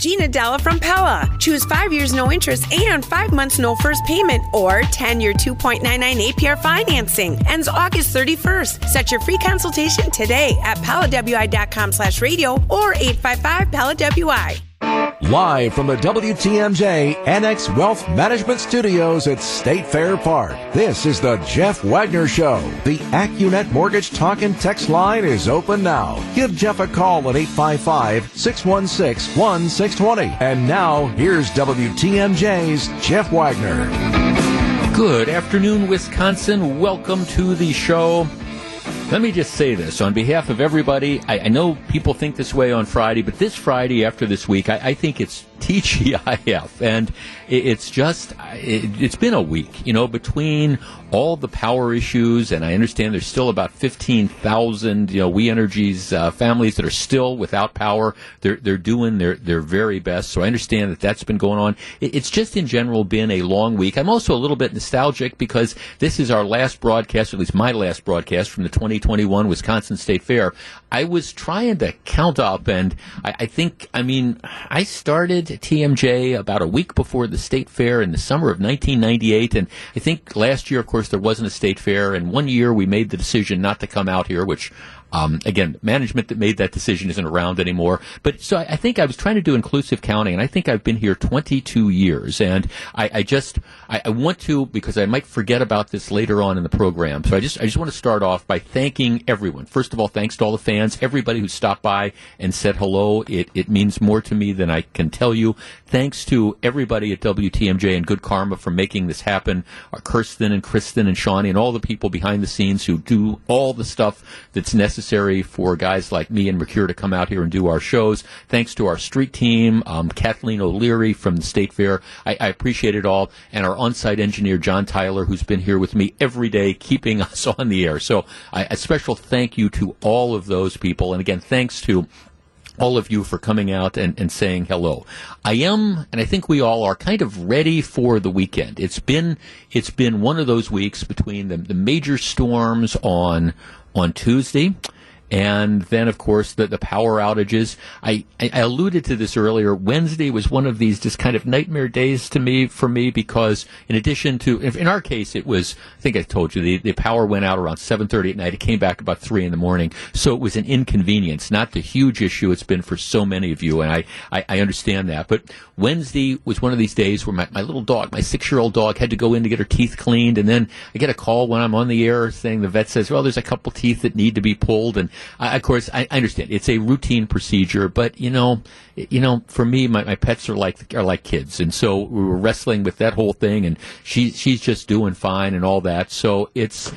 Gina Della from Pella. Choose five years no interest and five months no first payment or 10 year 2.99 APR financing. Ends August 31st. Set your free consultation today at PellaWI.com slash radio or 855 Pella WI. Live from the WTMJ Annex Wealth Management Studios at State Fair Park, this is the Jeff Wagner Show. The AccuNet Mortgage Talk and Text line is open now. Give Jeff a call at 855-616-1620. And now, here's WTMJ's Jeff Wagner. Good afternoon, Wisconsin. Welcome to the show. Let me just say this on behalf of everybody. I, I, know people think this way on Friday, but this Friday after this week, I, I think it's TGIF. And it's just, it, it's been a week, you know, between all the power issues, and I understand there's still about 15,000, you know, We Energies uh, families that are still without power. They're, they're doing their, their very best. So I understand that that's been going on. It's just in general been a long week. I'm also a little bit nostalgic because this is our last broadcast, at least my last broadcast from the 2021 Wisconsin State Fair. I was trying to count up, and I, I think, I mean, I started TMJ about a week before the state fair in the summer of 1998. And I think last year, of course, there wasn't a state fair. And one year we made the decision not to come out here, which um, again, management that made that decision isn't around anymore. But so I, I, think I was trying to do inclusive counting, and I think I've been here 22 years, and I, I just I, I, want to because I might forget about this later on in the program. So I just I just want to start off by thanking everyone. First of all, thanks to all the fans, everybody who stopped by and said hello. It it means more to me than I can tell you. Thanks to everybody at WTMJ and Good Karma for making this happen. Uh, Kirsten and Kristen and Shawnee and all the people behind the scenes who do all the stuff that's necessary necessary for guys like me and Mercure to come out here and do our shows. Thanks to our street team, um, Kathleen O'Leary from the State Fair. I, I appreciate it all. And our on-site engineer, John Tyler, who's been here with me every day, keeping us on the air. So I, a special thank you to all of those people. And again, thanks to all of you for coming out and, and saying hello. I am, and I think we all are, kind of ready for the weekend. It's been it's been one of those weeks between the, the major storms on on Tuesday and then, of course, the, the power outages. I, I, alluded to this earlier. Wednesday was one of these just kind of nightmare days to me, for me, because in addition to, in our case, it was, I think I told you, the, the power went out around 7.30 at night. It came back about 3 in the morning. So it was an inconvenience, not the huge issue it's been for so many of you. And I, I, I understand that. But Wednesday was one of these days where my, my little dog, my six year old dog, had to go in to get her teeth cleaned. And then I get a call when I'm on the air saying the vet says, well, there's a couple teeth that need to be pulled. And I, of course, I, I, understand it's a routine procedure, but you know, you know, for me, my, my pets are like are like kids, and so we were wrestling with that whole thing, and she she's just doing fine and all that. So it's.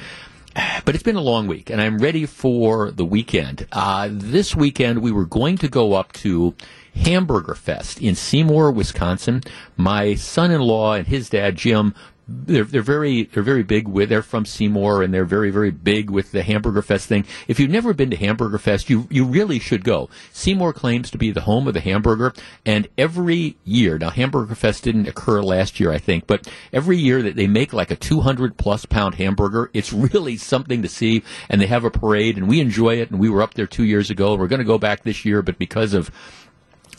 But it's been a long week, and I'm ready for the weekend. Uh, this weekend, we were going to go up to Hamburger Fest in Seymour, Wisconsin. My son-in-law and his dad, Jim, they're they're very they're very big with they're from Seymour and they're very very big with the Hamburger Fest thing. If you've never been to Hamburger Fest, you you really should go. Seymour claims to be the home of the hamburger, and every year now Hamburger Fest didn't occur last year I think, but every year that they make like a 200 plus pound hamburger, it's really something to see. And they have a parade, and we enjoy it. And we were up there two years ago. We're going to go back this year, but because of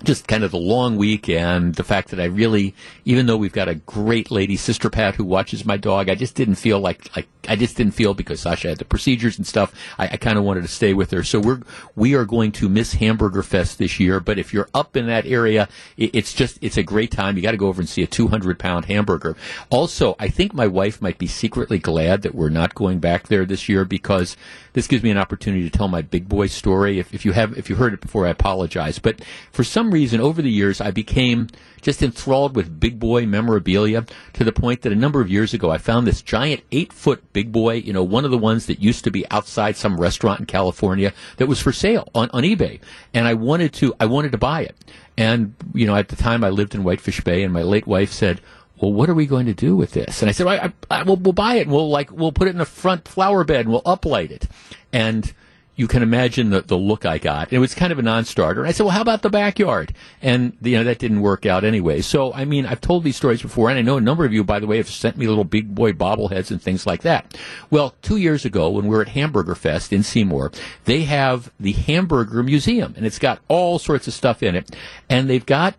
just kind of the long week and the fact that I really, even though we've got a great lady, Sister Pat, who watches my dog, I just didn't feel like, like I just didn't feel because Sasha had the procedures and stuff. I, I kind of wanted to stay with her. So we're, we are going to miss Hamburger Fest this year. But if you're up in that area, it, it's just, it's a great time. You got to go over and see a 200 pound hamburger. Also, I think my wife might be secretly glad that we're not going back there this year because this gives me an opportunity to tell my big boy story. If, if you have, if you heard it before, I apologize. But for some reason, over the years, I became just enthralled with big boy memorabilia to the point that a number of years ago, I found this giant eight foot big boy, you know, one of the ones that used to be outside some restaurant in California that was for sale on, on eBay. And I wanted to, I wanted to buy it. And, you know, at the time I lived in Whitefish Bay and my late wife said, well, what are we going to do with this? And I said, well, I, I, we'll, we'll buy it and we'll like, we'll put it in the front flower bed and we'll uplight it. And you can imagine the, the look I got. It was kind of a non-starter. And I said, well, how about the backyard? And, you know, that didn't work out anyway. So, I mean, I've told these stories before, and I know a number of you, by the way, have sent me little big boy bobbleheads and things like that. Well, two years ago, when we were at Hamburger Fest in Seymour, they have the Hamburger Museum, and it's got all sorts of stuff in it. And they've got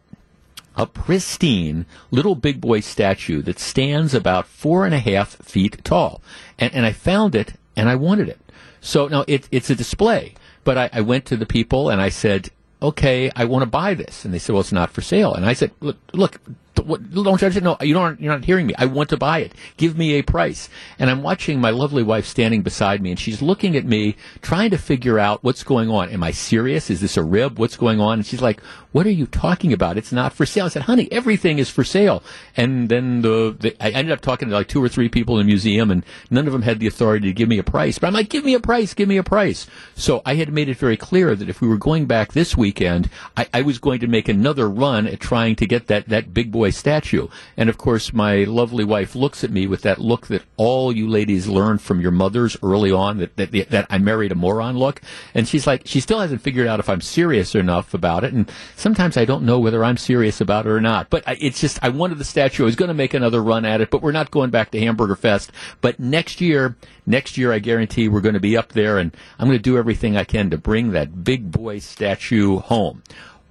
a pristine little big boy statue that stands about four and a half feet tall. And, and I found it and I wanted it. So now it, it's a display, but I, I went to the people and I said, okay, I want to buy this. And they said, well, it's not for sale. And I said, look, look, what, don't judge it. No, you don't. You're not hearing me. I want to buy it. Give me a price. And I'm watching my lovely wife standing beside me, and she's looking at me, trying to figure out what's going on. Am I serious? Is this a rib? What's going on? And she's like, "What are you talking about? It's not for sale." I said, "Honey, everything is for sale." And then the, the I ended up talking to like two or three people in the museum, and none of them had the authority to give me a price. But I'm like, "Give me a price. Give me a price." So I had made it very clear that if we were going back this weekend, I, I was going to make another run at trying to get that that big boy statue. And of course, my lovely wife looks at me with that look that all you ladies learned from your mothers early on that, that, that I married a moron look. And she's like, she still hasn't figured out if I'm serious enough about it. And sometimes I don't know whether I'm serious about it or not. But I, it's just, I wanted the statue. I was going to make another run at it, but we're not going back to Hamburger Fest. But next year, next year, I guarantee we're going to be up there and I'm going to do everything I can to bring that big boy statue home.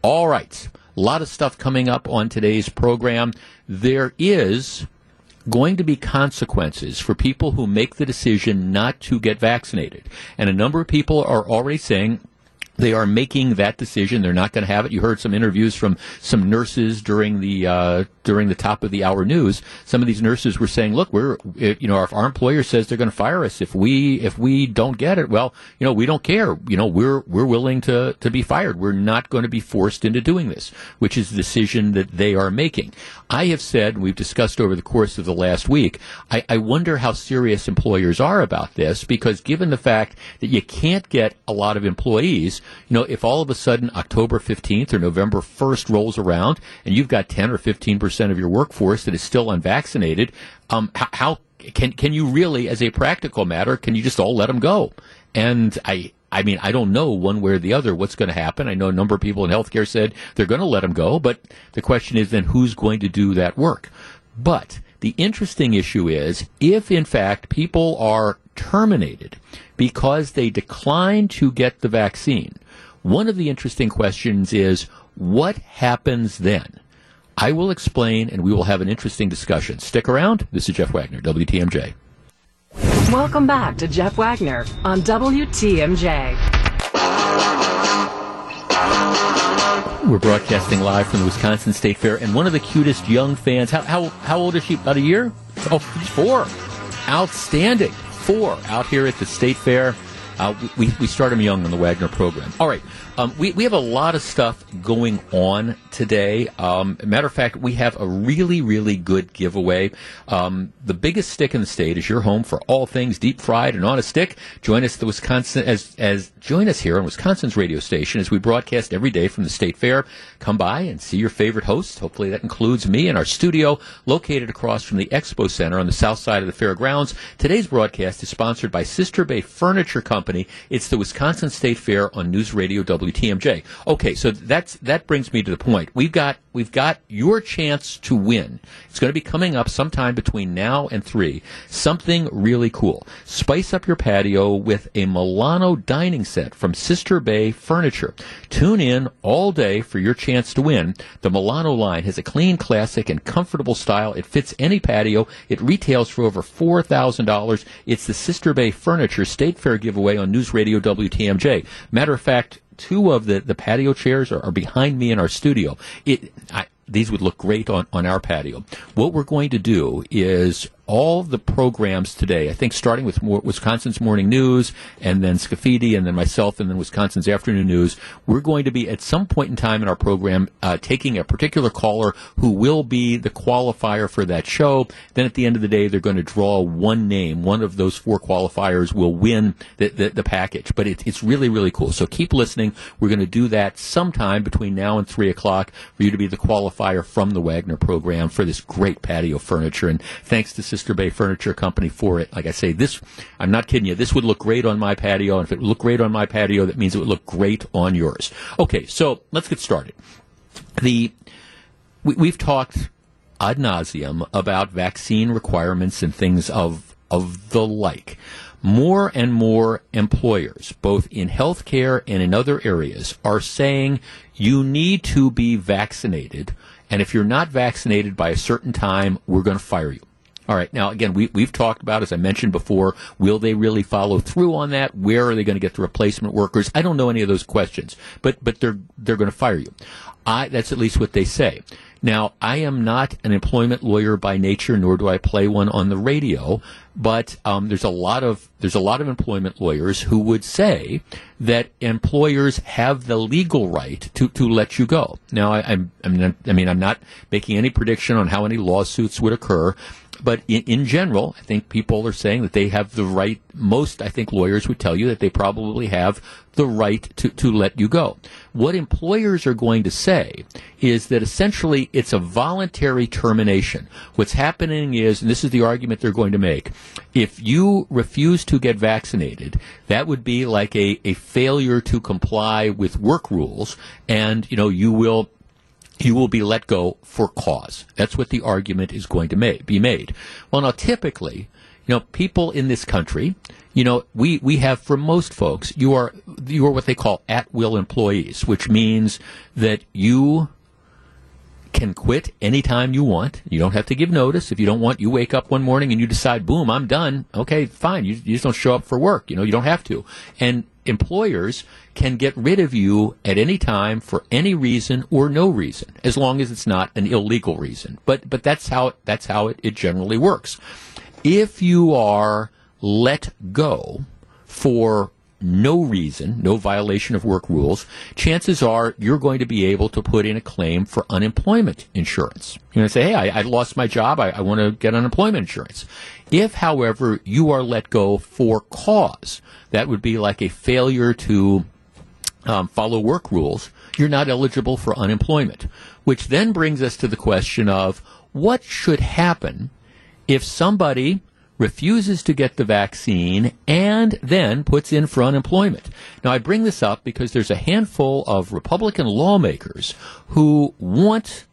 All right. A lot of stuff coming up on today's program. There is going to be consequences for people who make the decision not to get vaccinated. And a number of people are already saying, they are making that decision. They're not going to have it. You heard some interviews from some nurses during the uh, during the top of the hour news. Some of these nurses were saying, "Look, we're you know, if our employer says they're going to fire us if we if we don't get it, well, you know, we don't care. You know, we're we're willing to to be fired. We're not going to be forced into doing this, which is the decision that they are making." I have said, we've discussed over the course of the last week. I, I wonder how serious employers are about this because, given the fact that you can't get a lot of employees you know, if all of a sudden October 15th or November 1st rolls around and you've got 10 or 15 percent of your workforce that is still unvaccinated, um, how, how can can you really, as a practical matter, can you just all let them go? And I, I mean, I don't know one way or the other what's going to happen. I know a number of people in healthcare said they're going to let them go, but the question is then who's going to do that work? But the interesting issue is if, in fact, people are terminated because they decline to get the vaccine, one of the interesting questions is what happens then? I will explain and we will have an interesting discussion. Stick around. This is Jeff Wagner, WTMJ. Welcome back to Jeff Wagner on WTMJ. We're broadcasting live from the Wisconsin State Fair, and one of the cutest young fans. How how, how old is she? About a year? Oh, she's four. Outstanding. Four out here at the State Fair. Uh, we, we start them young on the Wagner program. All right. Um, we, we have a lot of stuff going on today. Um, matter of fact, we have a really, really good giveaway. Um, the biggest stick in the state is your home for all things deep fried and on a stick. Join us the Wisconsin as as join us here on Wisconsin's radio station as we broadcast every day from the state fair. Come by and see your favorite hosts. Hopefully that includes me in our studio located across from the Expo Center on the south side of the fairgrounds. Today's broadcast is sponsored by Sister Bay Furniture Company. It's the Wisconsin State Fair on News Radio W. WTMJ. Okay, so that's that brings me to the point. We've got we've got your chance to win. It's going to be coming up sometime between now and three. Something really cool. Spice up your patio with a Milano dining set from Sister Bay Furniture. Tune in all day for your chance to win. The Milano line has a clean, classic, and comfortable style. It fits any patio. It retails for over four thousand dollars. It's the Sister Bay Furniture State Fair giveaway on News Radio WTMJ. Matter of fact, two of the, the patio chairs are, are behind me in our studio. It, I, these would look great on, on our patio. What we're going to do is all the programs today, I think starting with more, Wisconsin's Morning News and then Scaffidi and then myself and then Wisconsin's Afternoon News, we're going to be at some point in time in our program uh, taking a particular caller who will be the qualifier for that show. Then at the end of the day, they're going to draw one name. One of those four qualifiers will win the, the, the package. But it, it's really, really cool. So keep listening. We're going to do that sometime between now and 3 o'clock for you to be the qualifier from the Wagner program for this great patio furniture. And thanks to Sister Bay Furniture Company for it. Like I say, this, I'm not kidding you, this would look great on my patio. And if it would look great on my patio, that means it would look great on yours. Okay, so let's get started. The, we, we've talked ad nauseum about vaccine requirements and things of, of the like. more and more employers, both in healthcare and in other areas, are saying you need to be vaccinated. And if you're not vaccinated by a certain time, we're going to fire you. All right. Now, again, we, we've talked about, as I mentioned before, will they really follow through on that? Where are they going to get the replacement workers? I don't know any of those questions, but, but they're, they're going to fire you. I, that's at least what they say. Now, I am not an employment lawyer by nature, nor do I play one on the radio. But um, there's a lot of there's a lot of employment lawyers who would say that employers have the legal right to, to let you go. Now, I, I'm, I'm I mean I'm not making any prediction on how any lawsuits would occur, but in, in, general, I think people are saying that they have the right. Most, I think, lawyers would tell you that they probably have the right to, to let you go. What employers are going to say is that essentially it's a voluntary termination. What's happening is, and this is the argument they're going to make, if you refuse to get vaccinated, that would be like a, a failure to comply with work rules, and you know you will you will be let go for cause. That's what the argument is going to make, be made. Well, now typically, you know, people in this country, you know, we, we have for most folks, you are you are what they call at will employees, which means that you can quit anytime you want. You don't have to give notice. If you don't want, you wake up one morning and you decide, boom, I'm done. Okay, fine. You, you just don't show up for work. You know, you don't have to. And employers can get rid of you at any time for any reason or no reason, as long as it's not an illegal reason. But but that's how that's how it, it generally works. If you are let go for no reason, no violation of work rules, chances are you're going to be able to put in a claim for unemployment insurance. You're going to say, hey, I, I lost my job. I, I want to get unemployment insurance. If, however, you are let go for cause, that would be like a failure to um, follow work rules, you're not eligible for unemployment. Which then brings us to the question of what should happen if somebody refuses to get the vaccine and then puts in for unemployment. Now, I bring this up because there's a handful of Republican lawmakers who want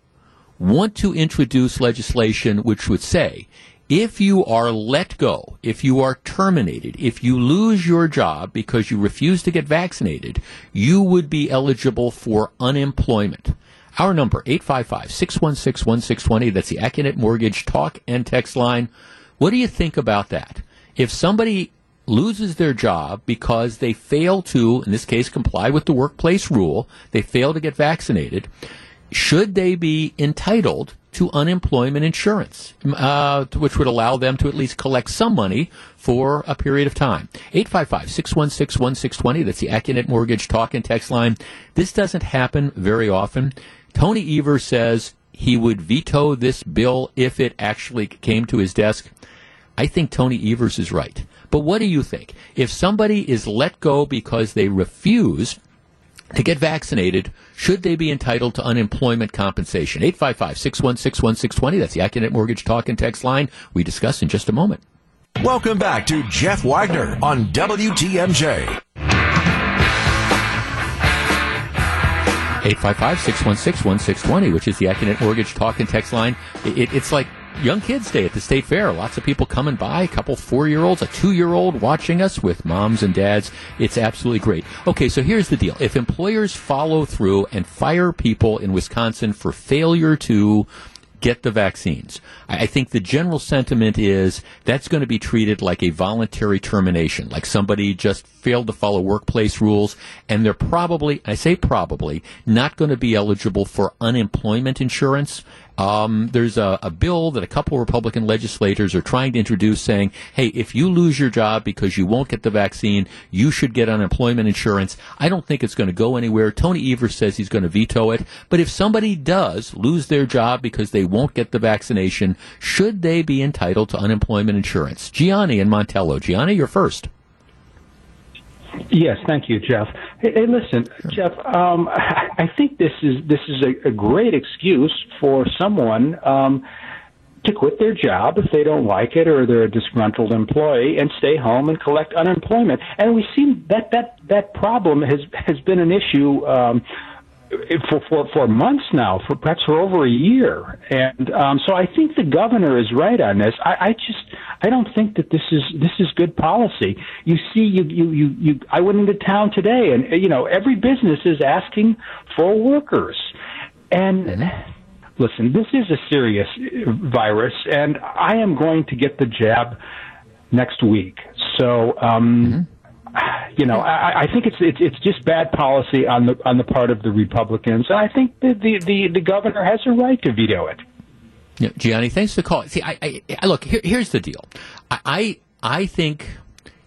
want to introduce legislation which would say if you are let go, if you are terminated, if you lose your job because you refuse to get vaccinated, you would be eligible for unemployment. Our number, 855-616-1620. That's the Accunet Mortgage talk and text line. What do you think about that? If somebody loses their job because they fail to, in this case, comply with the workplace rule, they fail to get vaccinated, should they be entitled to unemployment insurance, uh, which would allow them to at least collect some money for a period of time. 855-616-1620. That's the Accunet Mortgage talk and text line. This doesn't happen very often. Tony Evers says he would veto this bill if it actually came to his desk. I think Tony Evers is right. But what do you think? If somebody is let go because they refuse to get vaccinated, should they be entitled to unemployment compensation? 855 616 1620. That's the Accunet Mortgage Talk and Text line. We discuss in just a moment. Welcome back to Jeff Wagner on WTMJ. 855 616 1620, which is the Accunet Mortgage Talk and Text line. It, it, it's like Young Kids Day at the State Fair. Lots of people coming by, a couple four year olds, a two year old watching us with moms and dads. It's absolutely great. Okay, so here's the deal. If employers follow through and fire people in Wisconsin for failure to get the vaccines. I think the general sentiment is that's going to be treated like a voluntary termination, like somebody just failed to follow workplace rules, and they're probably, I say probably, not going to be eligible for unemployment insurance um, there's a, a, bill that a couple Republican legislators are trying to introduce saying, hey, if you lose your job because you won't get the vaccine, you should get unemployment insurance. I don't think it's going to go anywhere. Tony Evers says he's going to veto it. But if somebody does lose their job because they won't get the vaccination, should they be entitled to unemployment insurance? Gianni and Montello. Gianni, you're first. Yes, thank you, Jeff. Hey, hey listen, Jeff. Um, I think this is this is a, a great excuse for someone um, to quit their job if they don't like it or they're a disgruntled employee and stay home and collect unemployment. And we see that that that problem has has been an issue. Um, for, for, for months now, for perhaps for over a year. And um, so I think the governor is right on this. I, I just I don't think that this is this is good policy. You see, you you you, you I went into town today, and you know every business is asking for workers, and. Mm-hmm. Listen, this is a serious virus, and I am going to get the jab next week. So, um, mm-hmm you know, I, I think it's, it's it's just bad policy on the on the part of the Republicans, and I think the the the, the governor has a right to veto it. Yeah, Gianni, thanks for calling. See, I, I, I look here, here's the deal. I, I I think,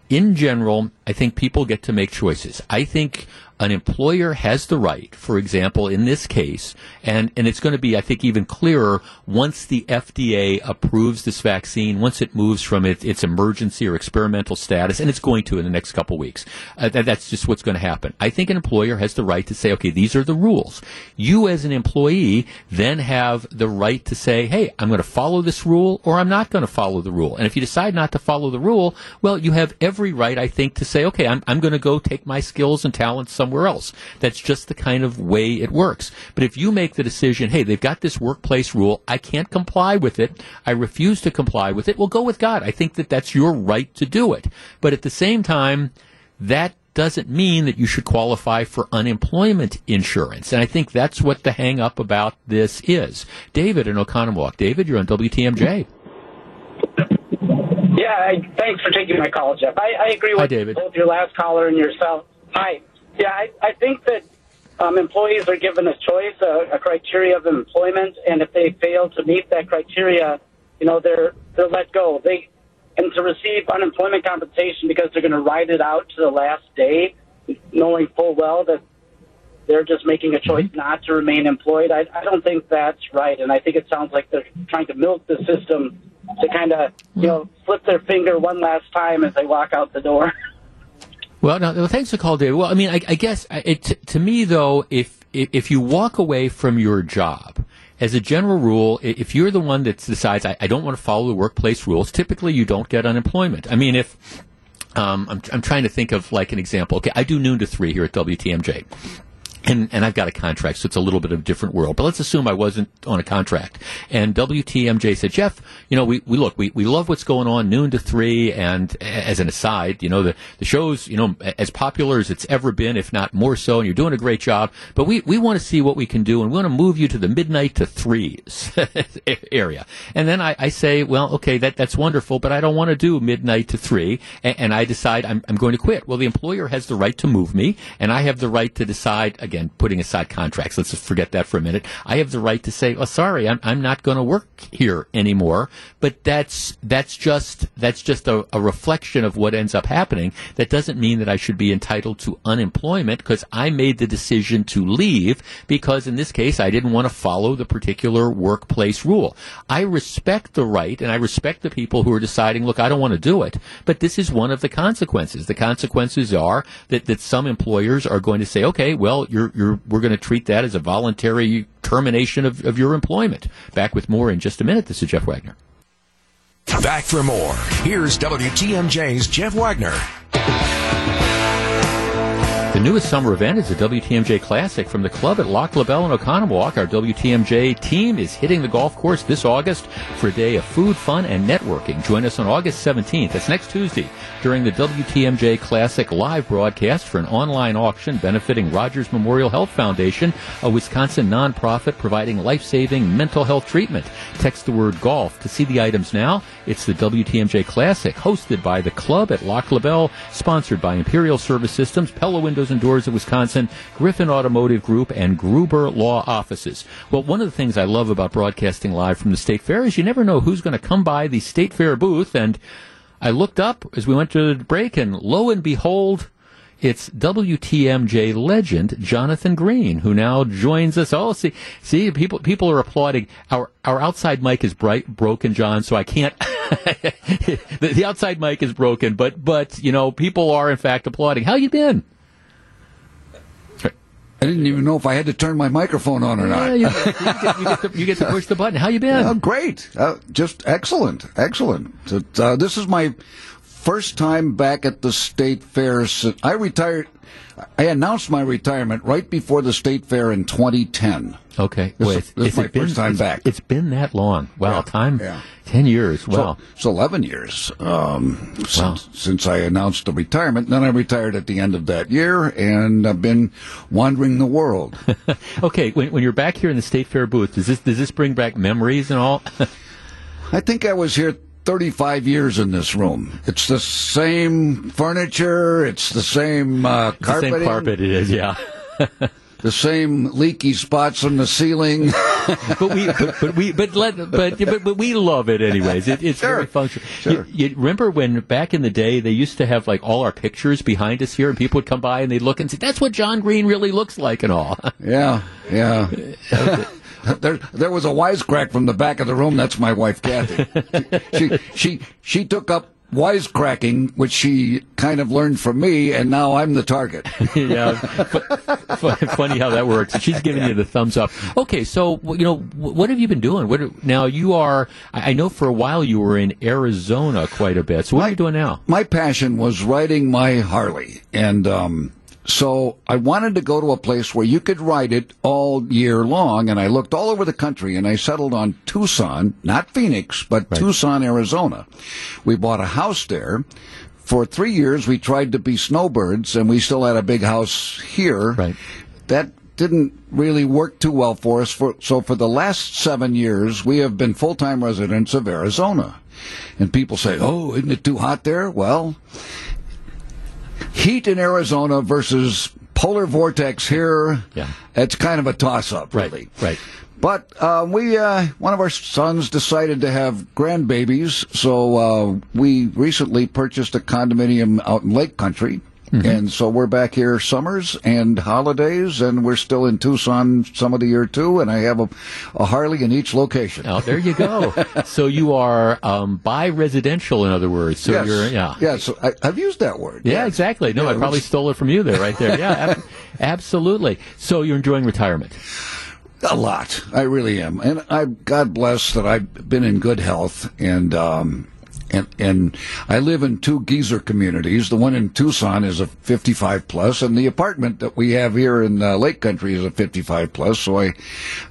in general, I think people get to make choices. I think an employer has the right, for example, in this case, and, and it's going to be, I think, even clearer once the FDA approves this vaccine, once it moves from it, its emergency or experimental status, and it's going to in the next couple weeks. Uh, that, that's just what's going to happen. I think an employer has the right to say, okay, these are the rules. You as an employee then have the right to say, hey, I'm going to follow this rule or I'm not going to follow the rule. And if you decide not to follow the rule, well, you have every right, I think, to say, okay, I'm, I'm going to go take my skills and talents somewhere else. That's just the kind of way it works. But if you make the decision, hey, they've got this workplace rule, I can't comply with it, I refuse to comply with it, well, go with God. I think that that's your right to do it. But at the same time, that doesn't mean that you should qualify for unemployment insurance. And I think that's what the hang up about this is. David in Oconomowoc. David, you're on WTMJ. Yeah, I, thanks for taking my call, Jeff. I, I agree with Hi, both your last caller and yourself. Hi. Yeah, I, I think that um, employees are given a choice, a, a criteria of employment, and if they fail to meet that criteria, you know, they're they're let go. They and to receive unemployment compensation because they're going to ride it out to the last day, knowing full well that they're just making a choice mm-hmm. not to remain employed. I, I don't think that's right, and I think it sounds like they're trying to milk the system to kind of you know slip their finger one last time as they walk out the door. Well, no, well, thanks for call, David. Well, I mean, I, I guess it, to me though, if if you walk away from your job, as a general rule, if you're the one that decides I, I don't want to follow the workplace rules, typically you don't get unemployment. I mean, if um, I'm, I'm trying to think of like an example. Okay, I do noon to three here at WTMJ and, and I've got a contract, so it's a little bit of a different world. But let's assume I wasn't on a contract. And WTMJ said, Jeff, you know, we, we look, we, we love what's going on noon to three. And as an aside, you know, the, the show's, you know, as popular as it's ever been, if not more so, and you're doing a great job. But we, we want to see what we can do, and we want to move you to the midnight to threes area. And then I, I say, well, okay, that, that's wonderful, but I don't want to do midnight to three. And, and I decide I'm, I'm going to quit. Well, the employer has the right to move me, and I have the right to decide, again, again, putting aside contracts, let's just forget that for a minute. I have the right to say, "Oh, sorry, I'm, I'm not going to work here anymore." But that's that's just that's just a, a reflection of what ends up happening. That doesn't mean that I should be entitled to unemployment because I made the decision to leave because in this case I didn't want to follow the particular workplace rule. I respect the right and I respect the people who are deciding, look, I don't want to do it, but this is one of the consequences. The consequences are that, that some employers are going to say, okay, well, you're you're, you're, we're going to treat that as a voluntary termination of, of your employment. Back with more in just a minute. This is Jeff Wagner. Back for more. Here's WTMJ's Jeff Wagner. Newest summer event is the WTMJ Classic from the club at Lac La Belle in Oconomowoc. Our WTMJ team is hitting the golf course this August for a day of food, fun, and networking. Join us on August 17th. That's next Tuesday during the WTMJ Classic live broadcast for an online auction benefiting Rogers Memorial Health Foundation, a Wisconsin nonprofit providing life-saving mental health treatment. Text the word golf to see the items now. It's the WTMJ Classic hosted by the club at Lac La Belle, sponsored by Imperial Service Systems, Pella Windows Windows and Doors of Wisconsin, Griffin Automotive Group, and Gruber Law Offices. Well, one of the things I love about broadcasting live from the State Fair is you never know who's going to come by the State Fair booth. And I looked up as we went to the break, and lo and behold, it's WTMJ legend Jonathan Green, who now joins us. Oh, see, see, people people are applauding. Our our outside mic is bright broken, John, so I can't. the, the outside mic is broken, but but you know, people are in fact applauding. How you been? I didn't even know if I had to turn my microphone on or not. Yeah, you, you, get, you, get to, you, get, to, push the button. How you been? Uh, great. Uh, just excellent. Excellent. Uh, this is my first time back at the state fair. I retired. I announced my retirement right before the state fair in 2010. Okay. This Wait, is- this is my been, first time it's- back. It's been that long. Wow. Yeah, Time. yeah. 10 years. Wow. So it's 11 years um, since, Wow. since I announced the retirement. Then I retired at the end of that year, and I've been wandering the world. okay. When, when you're back here in the state fair booth, does this, does this bring back memories and all? I think I was here 35 years in this room. It's the same furniture. It's the same uh, the same carpet it is. Yeah. The same leaky spots on the ceiling. but we, but, but we, but let, but, but, but we love it anyways. It, it's Sure. very functional. Sure. You, you remember when back in the day they used to have like all our pictures behind us here, and people would come by and they'd look and say, "That's what John Green really looks like," and all. yeah, yeah. There, there was a wisecrack from the back of the room. That's my wife, Kathy. She, she, she took up wisecracking, which she kind of learned from me, and now I'm the target. yeah, fu- fu- funny how that works. She's giving you the thumbs up. Okay, so you know, what have you been doing? What now? You are. I I know for a while you were in Arizona quite a bit. So what are you doing now? My passion was riding my Harley, and um, so I wanted to go to a place where you could ride it all year long. And I looked all over the country, and I settled on Tucson, not Phoenix, but Tucson, Arizona. We bought a house there. For three years, we tried to be snowbirds, and we still had a big house here. Right. That didn't really work too well for us. For, so for the last seven years, we have been full-time residents of Arizona. And people say, "Oh, isn't it too hot there?" Well, heat in Arizona versus polar vortex here. Yeah. It's kind of a toss-up, Right, really. right. But uh, we, uh, one of our sons decided to have grandbabies, so uh, we recently purchased a condominium out in Lake Country. Mm-hmm. And so we're back here summers and holidays, and we're still in Tucson some of the year too. And I have a, a Harley in each location. Oh, there you go. so you are um, bi-residential, in other words. So yes, you're yeah. yes. I, I've used that word. Yeah, yes. exactly. No, Yeah, I probably was- stole it from you there, right there. Yeah, ab- absolutely. So you're enjoying retirement. A lot. I really am. And I, God bless that I've been in good health and, um, and, and I live in two geezer communities. The one in Tucson is a 55 plus, and the apartment that we have here in uh, Lake Country is a 55 plus. So I,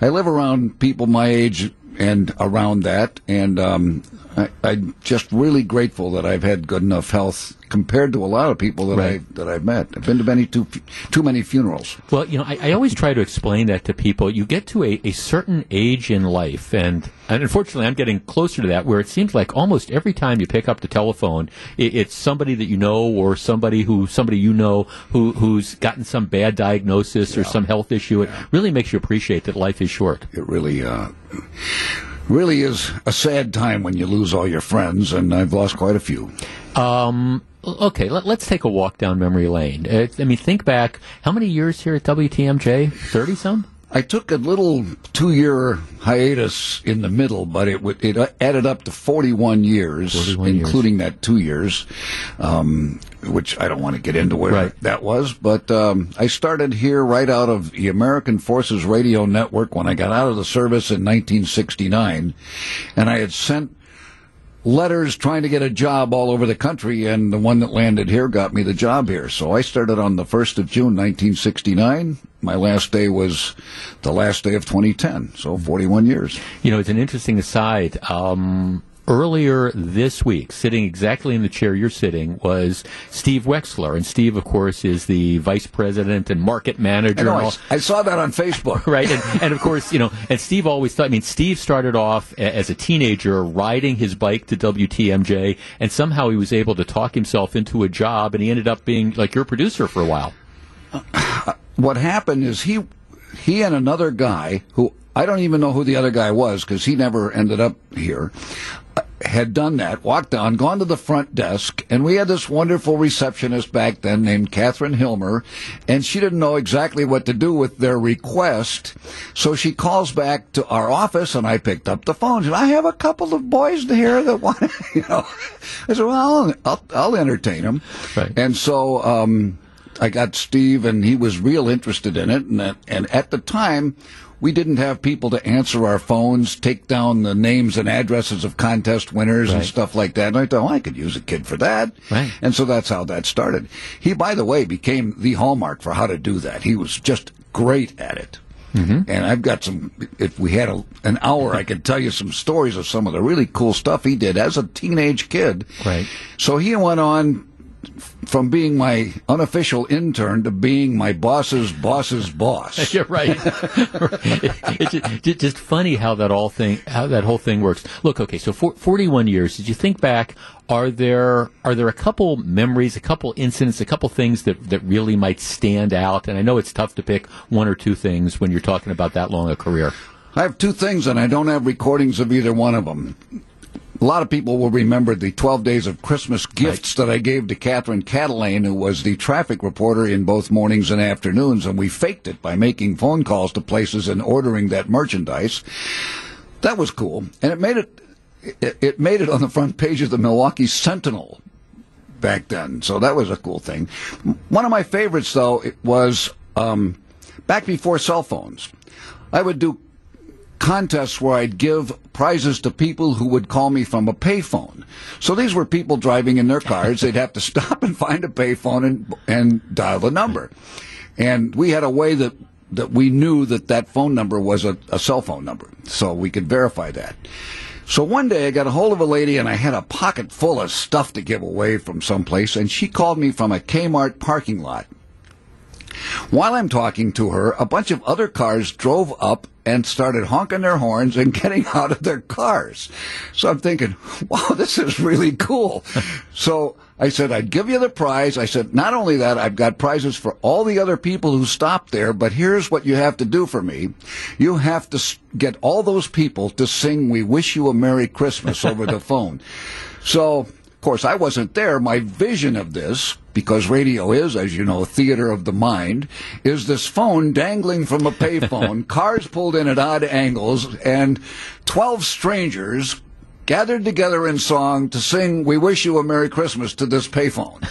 I live around people my age and around that, and um, I, I'm just really grateful that I've had good enough health compared to a lot of people that Right. I that I've met. I've been to many too too many funerals. Well, you know, I, I always try to explain that to people. You get to a, a certain age in life, and, and unfortunately, I'm getting closer to that, where it seems like almost every time you pick up the telephone, it, it's somebody that you know or somebody who somebody you know who who's gotten some bad diagnosis or some health issue. It really makes you appreciate that life is short. it really uh, really is a sad time when you lose all your friends, and I've lost quite a few. Um, okay, let, us take a walk down memory lane. Uh, I mean, think back. How many years here at WTMJ? Thirty some. I took a little two-year hiatus in the middle, but it it added up to 41 years, 41 years. including that two years, um, which I don't want to get into where Right. that was. But um, I started here right out of the American Forces Radio Network when I got out of the service in 1969, and I had sent letters trying to get a job all over the country, and the one that landed here got me the job here. So I started on the 1st of June, 1969. My last day was the last day of 2010, so 41 years. You know, it's an interesting aside. Um, earlier this week, sitting exactly in the chair you're sitting, was Steve Wexler. And Steve, of course, is the vice president and market manager. I, and I, saw that on Facebook. Right, and, and of course, you know, and Steve always thought. I mean, Steve started off a- as a teenager riding his bike to WTMJ, and somehow he was able to talk himself into a job, and he ended up being like your producer for a while. Uh, what happened is he he and another guy who I don't even know who the other guy was because he never ended up here. Had done that, walked down, gone to the front desk, and we had this wonderful receptionist back then named Catherine Hilmer, and she didn't know exactly what to do with their request, so she calls back to our office, and I picked up the phone. and "I have a couple of boys here that want, to, you know." I said, "Well, I'll, I'll, I'll entertain them," Right. and so. um I got Steve, and he was real interested in it. And and at the time, we didn't have people to answer our phones, take down the names and addresses of contest winners and stuff like that. And I thought, well, I could use a kid for that. Right. And so that's how that started. He, by the way, became the hallmark for how to do that. He was just great at it. Mm-hmm. And I've got some, if we had a, an hour, I could tell you some stories of some of the really cool stuff he did as a teenage kid. Right. So he went on from being my unofficial intern to being my boss's boss's boss. You're right. it's just, funny how that all thing, how that whole thing works. Look, okay, so for, 41 years. Did you think back? Are there are there a couple memories, a couple incidents, a couple things that that really might stand out? And I know it's tough to pick one or two things when you're talking about that long a career. I have two things, and I don't have recordings of either one of them. A lot of people will remember the 12 days of Christmas gifts that I gave to Catherine Catalane, who was the traffic reporter in both mornings and afternoons, and we faked it by making phone calls to places and ordering that merchandise. That was cool, and it made it, it, it made it on the front page of the Milwaukee Sentinel back then. So that was a cool thing. One of my favorites, though, it was um, back before cell phones. I would do contests where I'd give prizes to people who would call me from a payphone. So these were people driving in their cars. They'd have to stop and find a payphone and and dial the number. And we had a way that that we knew that that phone number was a, a cell phone number, so we could verify that. So one day I got a hold of a lady and I had a pocket full of stuff to give away from someplace, and she called me from a Kmart parking lot. While I'm talking to her, a bunch of other cars drove up and started honking their horns and getting out of their cars. So I'm thinking, wow, this is really cool. so I said, I'd give you the prize. I said, not only that, I've got prizes for all the other people who stopped there, but here's what you have to do for me. You have to get all those people to sing We Wish You a Merry Christmas over the phone. So, course, I wasn't there. My vision of this, because radio is, as you know, theater of the mind, is this phone dangling from a payphone, cars pulled in at odd angles, and 12 strangers gathered together in song to sing We Wish You a Merry Christmas to this payphone.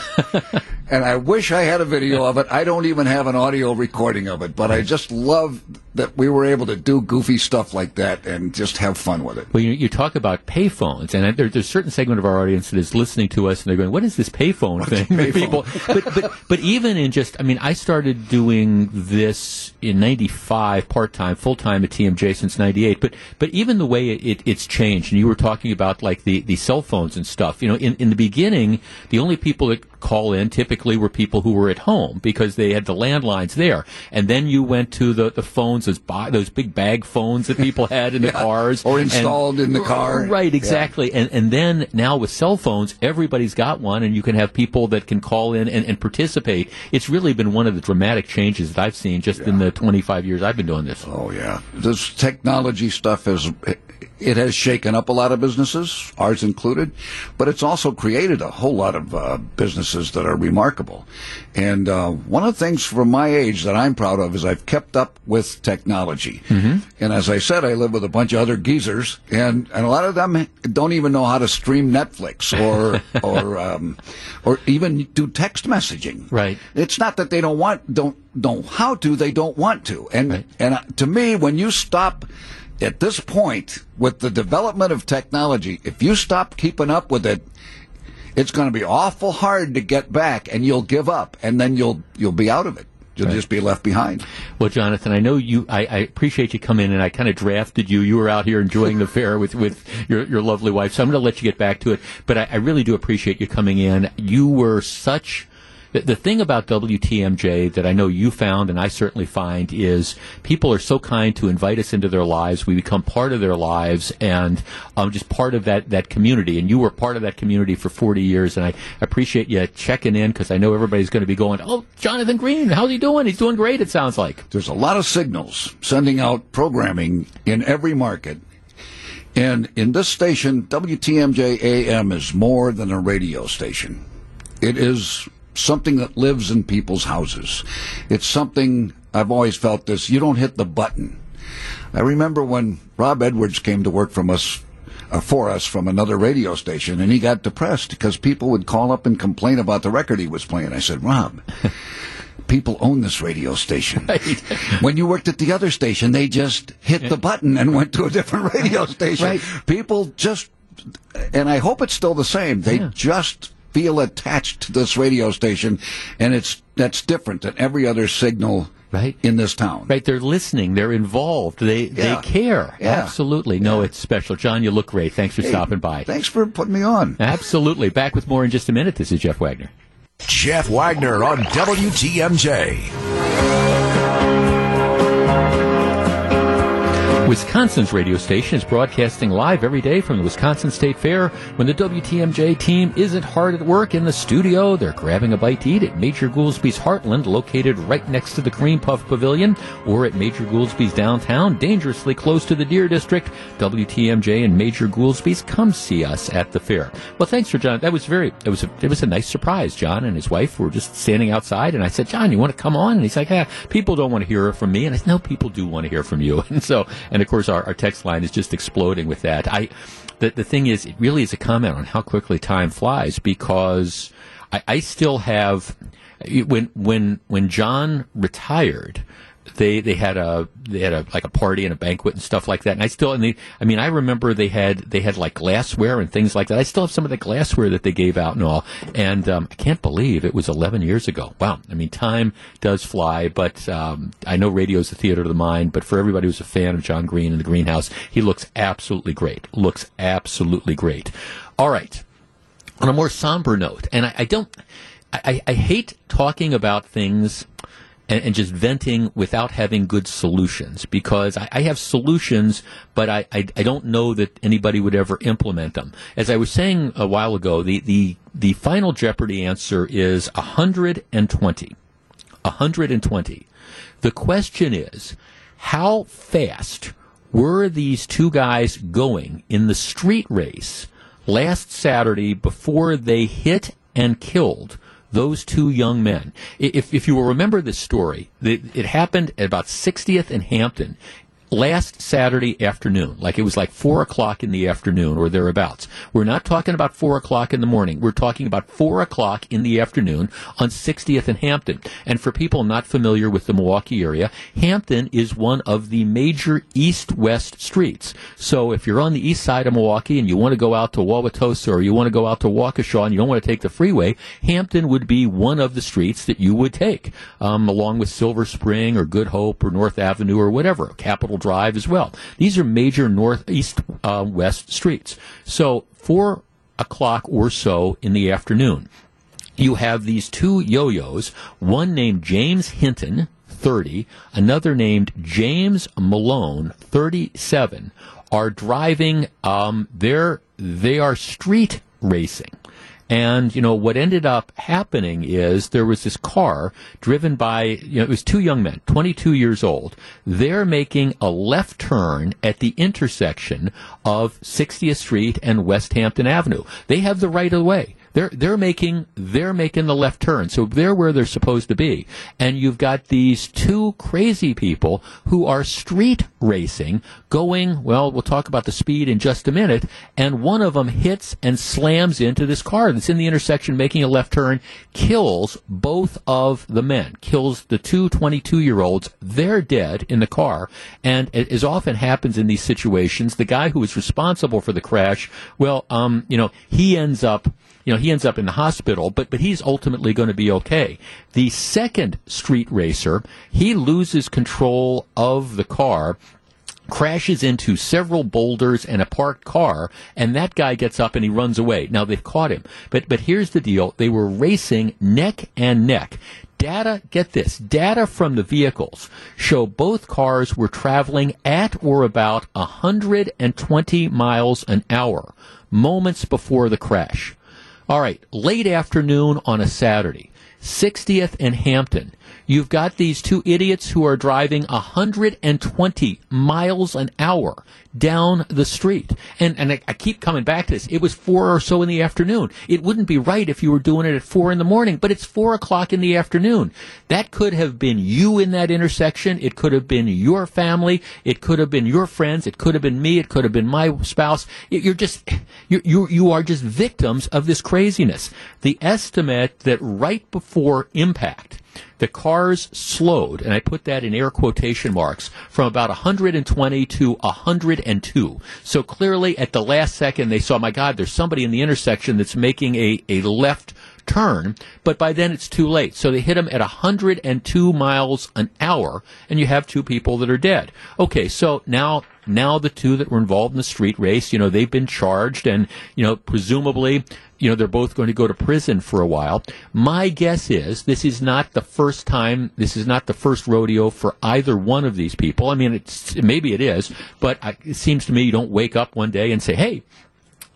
and I wish I had a video of it. I don't even have an audio recording of it, but I just love that we were able to do goofy stuff like that and just have fun with it. Well, you, you talk about payphones, and there, there's a certain segment of our audience that is listening to us, and they're going, "What is this payphone thing?" People, but, but but even in just, I mean, I started doing this in '95 part time, full time at TMJ since '98. But but even the way it, it, it's changed, and you were talking about like the, the cell phones and stuff. You know, in in the beginning, the only people that call in typically were people who were at home because they had the landlines there, and then you went to the, the phones, those bo- those big bag phones that people had in the cars, Or and- installed in the car. Right, exactly. And and then now with cell phones, everybody's got one, and you can have people that can call in and, and participate. It's really been one of the dramatic changes that I've seen just in the 25 years I've been doing this. Oh yeah, this technology stuff has it has shaken up a lot of businesses, ours included, but it's also created a whole lot of uh, businesses that are remarkable. And uh, one of the things from my age that I'm proud of is I've kept up with technology. And as I said, I live with a bunch of other geezers, and, and a lot of them don't even know how to stream Netflix or or um, or even do text messaging. Right. It's not that they don't want don't don't how to. They don't want to. And Right. and uh, to me, when you stop at this point with the development of technology, if you stop keeping up with it, it's going to be awful hard to get back, and you'll give up, and then you'll you'll be out of it. You'll just be left behind. Well, Jonathan, I know you. I, I appreciate you coming in, and I kind of drafted you. You were out here enjoying the fair with with your your lovely wife, so I'm going to let you get back to it. But I, I really do appreciate you coming in. You were such. The, the thing about WTMJ that I know you found, and I certainly find, is people are so kind to invite us into their lives. We become part of their lives and um, just part of that, that community. And you were part of that community for 40 years, and I appreciate you checking in because I know everybody's going to be going, "Oh, Jonathan Green, how's he doing? He's doing great. It sounds like." There's a lot of signals sending out programming in every market. And in this station, WTMJ AM is more than a radio station. It is something that lives in people's houses. It's something I've always felt this. You don't hit the button. I remember when Rob Edwards came to work from us uh, for us from another radio station, and he got depressed because people would call up and complain about the record he was playing. I said, Rob, people own this radio station. when you worked at the other station, they just hit the button and went to a different radio station. Right. People just, and I hope it's still the same. They Yeah. just feel attached to this radio station, and it's that's different than every other signal Right. in this town. Right, they're listening. They're involved. They Yeah. they care. Yeah. Absolutely. No, it's special. John, you look great. Thanks for Hey, stopping by. Thanks for putting me on. Absolutely. Back with more in just a minute. This is Jeff Wagner. Jeff Wagner on WTMJ. Wisconsin's radio station is broadcasting live every day from the Wisconsin State Fair. When the WTMJ team isn't hard at work in the studio, they're grabbing a bite to eat at Major Goolsby's Heartland, located right next to the Cream Puff Pavilion, or at Major Goolsby's downtown, dangerously close to the Deer District. WTMJ and Major Goolsby's, come see us at the fair. Well, thanks for John. That was very. It was a. It was a nice surprise. John and his wife were just standing outside, and I said, "John, you want to come on?" And he's like, "Yeah, people don't want to hear from me." And I said, "No, people do want to hear from you." And so, and of course, our, our text line is just exploding with that. I, the the thing is, it really is a comment on how quickly time flies because I, I still have when when when John retired they they had a they had a like a party and a banquet and stuff like that. And I still and they I mean I remember they had they had like glassware and things like that. I still have some of the glassware that they gave out and all. And um, I can't believe it was 11 years ago. Wow. I mean time does fly. But um, I know radio is the theater of the mind. But for everybody who's a fan of John Green and the Greenhouse, he looks absolutely great. Looks absolutely great. All right. On a more somber note, and I, I don't. I, I hate talking about things and, and just venting without having good solutions because I, I have solutions, but I, I, I don't know that anybody would ever implement them. As I was saying a while ago, the, the, the final Jeopardy answer is 120. 120. The question is, how fast were these two guys going in the street race last Saturday before they hit and killed those two young men? If, if you will remember this story, it, it happened at about 60th and Hampton last Saturday afternoon, like it was like four o'clock in the afternoon or thereabouts. We're not talking about four o'clock in the morning. We're talking about four o'clock in the afternoon on 60th and Hampton. And for people not familiar with the Milwaukee area, Hampton is one of the major east-west streets. So if you're on the east side of Milwaukee and you want to go out to Wauwatosa or you want to go out to Waukesha and you don't want to take the freeway, Hampton would be one of the streets that you would take, um, along with Silver Spring or Good Hope or North Avenue or whatever, Capitol Drive as well. These are major northeast uh, west streets. So four o'clock or so in the afternoon, you have these two yo-yos, one named James Hinton, 30, another named James Malone, 37, are driving, um, they're, they are street racing. And, you know, what ended up happening is there was this car driven by, you know, it was two young men, 22 years old. They're making a left turn at the intersection of 60th Street and West Hampton Avenue. They have the right of way. They're they're making they're making the left turn, so they're where they're supposed to be. And you've got these two crazy people who are street racing, going. Well, we'll talk about the speed in just a minute. And one of them hits and slams into this car that's in the intersection, making a left turn, kills both of the men, kills the two 22 year olds. They're dead in the car. And as often happens in these situations, the guy who is responsible for the crash, well, um, you know, he ends up you know, he ends up in the hospital, but, but he's ultimately going to be okay. The second street racer, he loses control of the car, crashes into several boulders and a parked car, and that guy gets up and he runs away. Now they've caught him. But, but here's the deal. They were racing neck and neck. Data, get this, data from the vehicles show both cars were traveling at or about 120 miles an hour moments before the crash. All right, late afternoon on a Saturday, 60th and Hampton. You've got these two idiots who are driving 120 miles an hour down the street. And, and I, I keep coming back to this. It was four or so in the afternoon. It wouldn't be right if you were doing it at four in the morning, but it's four o'clock in the afternoon. That could have been you in that intersection. It could have been your family. It could have been your friends. It could have been me. It could have been my spouse. You're just, you're, you you are just victims of this craziness. The estimate that right before impact, the cars slowed, and I put that in air quotation marks, from about 120 to 102. So clearly, at the last second, they saw, my God, there's somebody in the intersection that's making a, a left turn, but by then it's too late. So they hit him at 102 miles an hour, and you have two people that are dead. Okay, so now now the two that were involved in the street race, you know, they've been charged, and you know, presumably, you know, they're both going to go to prison for a while. My guess is this is not the first time, this is not the first rodeo for either one of these people. I mean, it's maybe it is, but it seems to me you don't wake up one day and say, "Hey,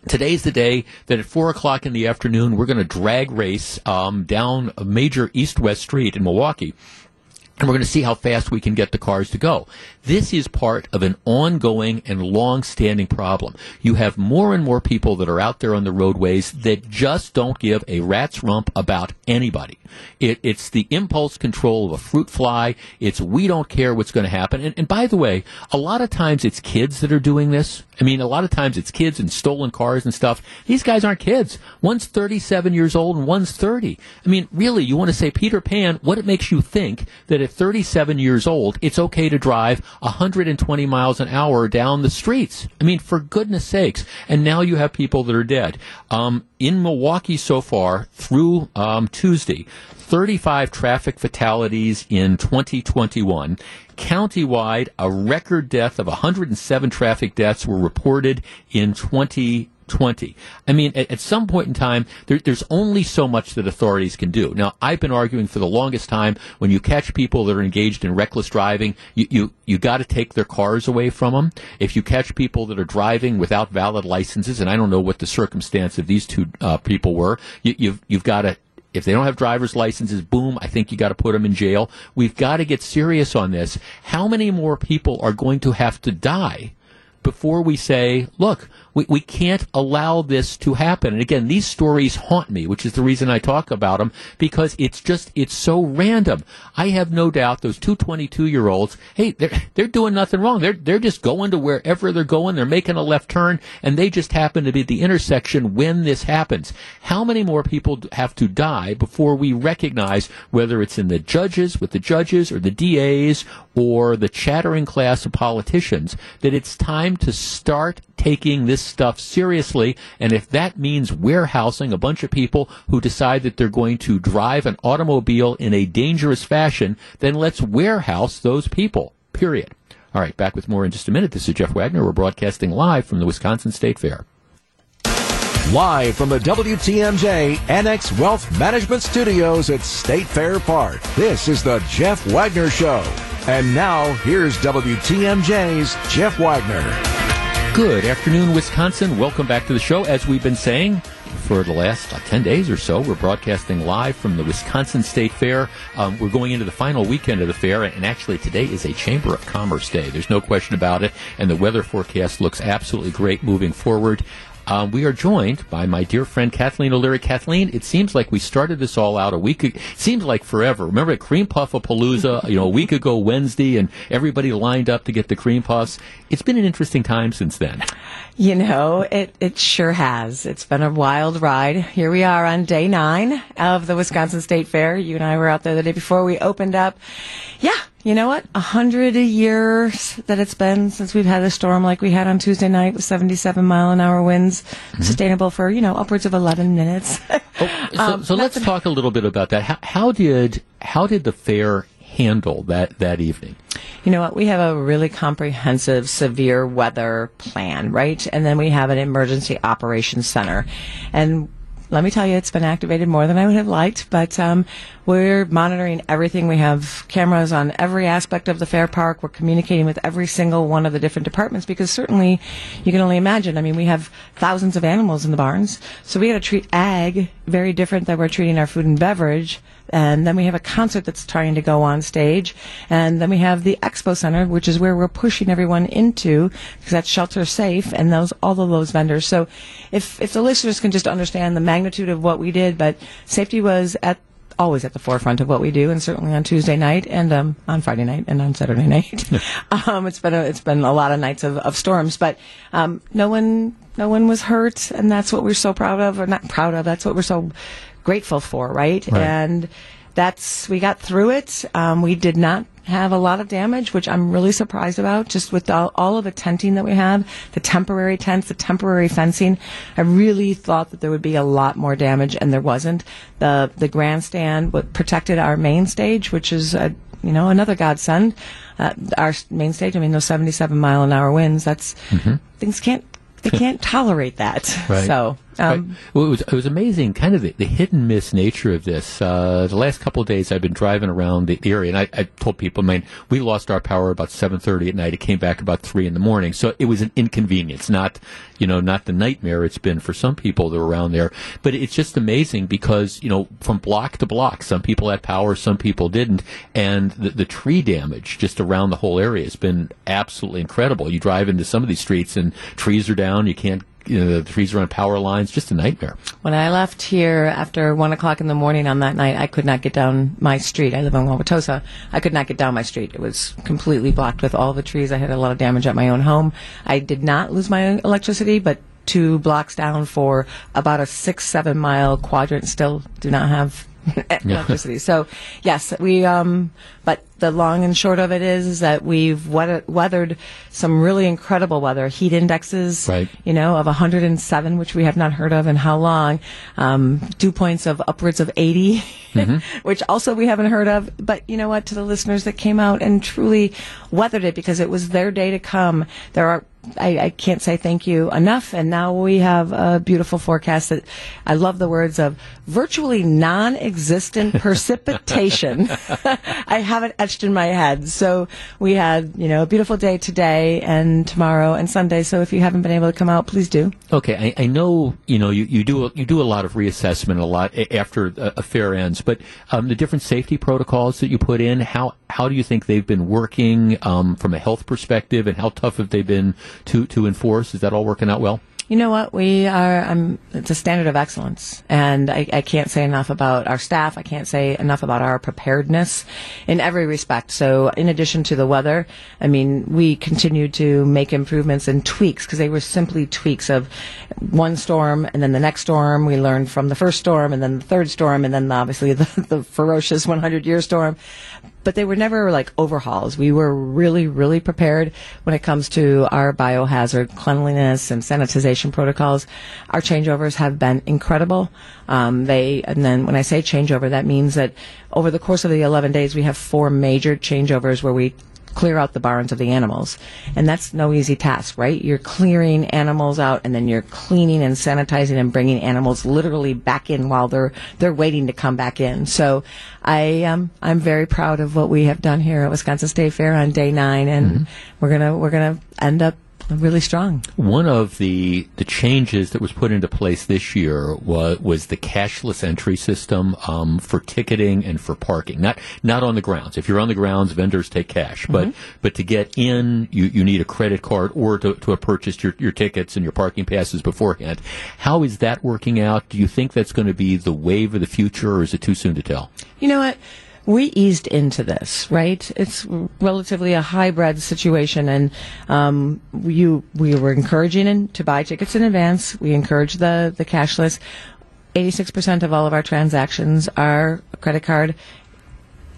Today's the day that at four o'clock in the afternoon we're going to drag race um, down a major east-west street in Milwaukee, and we're going to see how fast we can get the cars to go. This is part of an ongoing and long-standing problem. You have more and more people that are out there on the roadways that just don't give a rat's rump about anybody. It, it's the impulse control of a fruit fly. It's we don't care what's going to happen. And, and by the way, a lot of times it's kids that are doing this. I mean, a lot of times it's kids and stolen cars and stuff. These guys aren't kids. One's 37 years old and one's 30. I mean, really, you want to say, Peter Pan, what it makes you think that at 37 years old, it's okay to drive 120 miles an hour down the streets? I mean, for goodness sakes. And now you have people that are dead. Um, in Milwaukee so far, through um, Tuesday, 35 traffic fatalities in 2021. Countywide, a record death of 107 traffic deaths were reported in 2020. 20. I mean, at, at some point in time, there, there's only so much that authorities can do. Now, I've been arguing for the longest time when you catch people that are engaged in reckless driving, you, you, you got to take their cars away from them. If you catch people that are driving without valid licenses, and I don't know what the circumstance of these two uh, people were, you, you've, you've got to if they don't have driver's licenses, boom, I think you got to put them in jail. We've got to get serious on this. How many more people are going to have to die before we say, look, we, we can't allow this to happen. And again, these stories haunt me, which is the reason I talk about them, because it's just, it's so random. I have no doubt those two 22 year olds, hey, they're, they're doing nothing wrong. They're, they're just going to wherever they're going. They're making a left turn and they just happen to be at the intersection when this happens. How many more people have to die before we recognize whether it's in the judges, with the judges or the DAs or the chattering class of politicians that it's time to start taking this stuff seriously. And if that means warehousing a bunch of people who decide that they're going to drive an automobile in a dangerous fashion, then let's warehouse those people. Period. All right, back with more in just a minute. This is Jeff Wagner. We're broadcasting live from the Wisconsin State Fair. Live from the WTMJ Annex Wealth Management Studios at State Fair Park, this is the Jeff Wagner Show. And now, here's WTMJ's Jeff Wagner. Good afternoon, Wisconsin. Welcome back to the show. As we've been saying for the last uh, 10 days or so, we're broadcasting live from the Wisconsin State Fair. Um, we're going into the final weekend of the fair, and actually today is a Chamber of Commerce day. There's no question about it, and the weather forecast looks absolutely great moving forward. Um, we are joined by my dear friend Kathleen O'Leary. Kathleen, it seems like we started this all out a week. It seems like forever. Remember at Cream Puff of Palooza, you know, a week ago Wednesday, and everybody lined up to get the cream puffs. It's been an interesting time since then. You know, it it sure has. It's been a wild ride. Here we are on day nine of the Wisconsin State Fair. You and I were out there the day before we opened up. Yeah, you know what? A hundred years that it's been since we've had a storm like we had on Tuesday night with 77 mile an hour winds, mm-hmm. sustainable for, you know, upwards of 11 minutes. oh, so, um, so let's talk a little bit about that. How, how did, how did the fair handle that, that evening? You know what? We have a really comprehensive severe weather plan, right? And then we have an emergency operations center. And let me tell you, it's been activated more than I would have liked, but um, we're monitoring everything. We have cameras on every aspect of the fair park. We're communicating with every single one of the different departments because certainly you can only imagine. I mean, we have thousands of animals in the barns, so we got to treat ag very different than we're treating our food and beverage and then we have a concert that's trying to go on stage, and then we have the expo center, which is where we're pushing everyone into because that's shelter safe, and those all of those vendors. So, if if the listeners can just understand the magnitude of what we did, but safety was at always at the forefront of what we do, and certainly on Tuesday night and um, on Friday night and on Saturday night. um, it's been a, it's been a lot of nights of, of storms, but um, no one no one was hurt, and that's what we're so proud of, or not proud of. That's what we're so grateful for, right? right. And that's we got through it. Um, we did not have a lot of damage, which I'm really surprised about. Just with all, all of the tenting that we have, the temporary tents, the temporary fencing, I really thought that there would be a lot more damage, and there wasn't. the The grandstand what protected our main stage, which is a you know another godsend. Uh, our main stage, I mean, those 77 mile an hour winds. That's things can't they can't tolerate that. Right. So. Um, Right. Well, it was it was amazing, kind of the, the hit and miss nature of this. Uh, the last couple of days, I've been driving around the area, and I, I told people, I mean, we lost our power about seven thirty at night. It came back about three in the morning, so it was an inconvenience, not you know, not the nightmare it's been for some people that are around there. But it's just amazing because you know, from block to block, some people had power, some people didn't, and the, the tree damage just around the whole area has been absolutely incredible. You drive into some of these streets, and trees are down. You can't. You know, the trees are on power lines, just a nightmare. When I left here after one o'clock in the morning on that night, I could not get down my street. I live in Wauwatosa. I could not get down my street. It was completely blocked with all the trees. I had a lot of damage at my own home. I did not lose my electricity, but two blocks down for about a six, seven mile quadrant still do not have electricity. So, yes, we, um, but the long and short of it is, is that we've weather- weathered some really incredible weather. Heat indexes, Right. you know, of 107, which we have not heard of in how long. Um, dew points of upwards of 80, which also we haven't heard of. But you know what? To the listeners that came out and truly weathered it because it was their day to come. There are. I, I can't say thank you enough. And now we have a beautiful forecast that I love the words of virtually non-existent precipitation. I have it etched in my head. So we had, you know, a beautiful day today and tomorrow and Sunday. So if you haven't been able to come out, please do. Okay, I, I know you know you, you do a, you do a lot of reassessment a lot after a, a fair ends, but um, the different safety protocols that you put in, how how do you think they've been working um, from a health perspective, and how tough have they been to to enforce? Is that all working out well? You know what? We are, um, it's a standard of excellence. And I, I can't say enough about our staff. I can't say enough about our preparedness in every respect. So in addition to the weather, I mean, we continue to make improvements and tweaks because they were simply tweaks of one storm and then the next storm. We learned from the first storm and then the third storm and then obviously the, the ferocious 100 year storm but they were never like overhauls. We were really, really prepared when it comes to our biohazard cleanliness and sanitization protocols. Our changeovers have been incredible. Um, they, and then when I say changeover, that means that over the course of the 11 days, we have four major changeovers where we clear out the barns of the animals. And that's no easy task, right? You're clearing animals out and then you're cleaning and sanitizing and bringing animals literally back in while they're, they're waiting to come back in. So I, um, I'm very proud of what we have done here at Wisconsin State Fair on day nine and we're gonna, we're gonna end up really strong. One of the the changes that was put into place this year was was the cashless entry system um, for ticketing and for parking. Not not on the grounds. If you're on the grounds, vendors take cash, but but to get in, you, you need a credit card or to, to have purchased your, your tickets and your parking passes beforehand. How is that working out? Do you think that's going to be the wave of the future, or is it too soon to tell? You know what? We eased into this, right? It's relatively a hybrid situation, and um, you we were encouraging in, to buy tickets in advance. We encourage the the cashless. Eighty six percent of all of our transactions are credit card.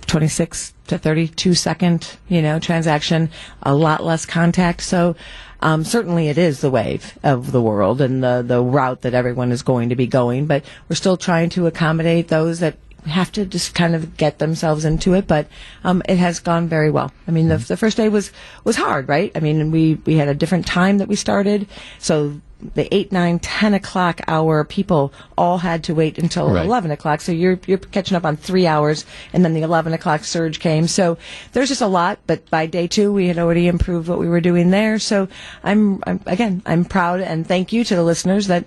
26 to 32 second, you know, transaction, a lot less contact. So, um, certainly it is the wave of the world and the, the route that everyone is going to be going, but we're still trying to accommodate those that have to just kind of get themselves into it, but um, it has gone very well. I mean, the, the first day was was hard, right? I mean, we we had a different time that we started, so the eight, nine, ten o'clock hour people all had to wait until Right. eleven o'clock. So you're you're catching up on three hours, and then the eleven o'clock surge came. So there's just a lot. But by day two, we had already improved what we were doing there. So I'm, I'm again, I'm proud and thank you to the listeners that.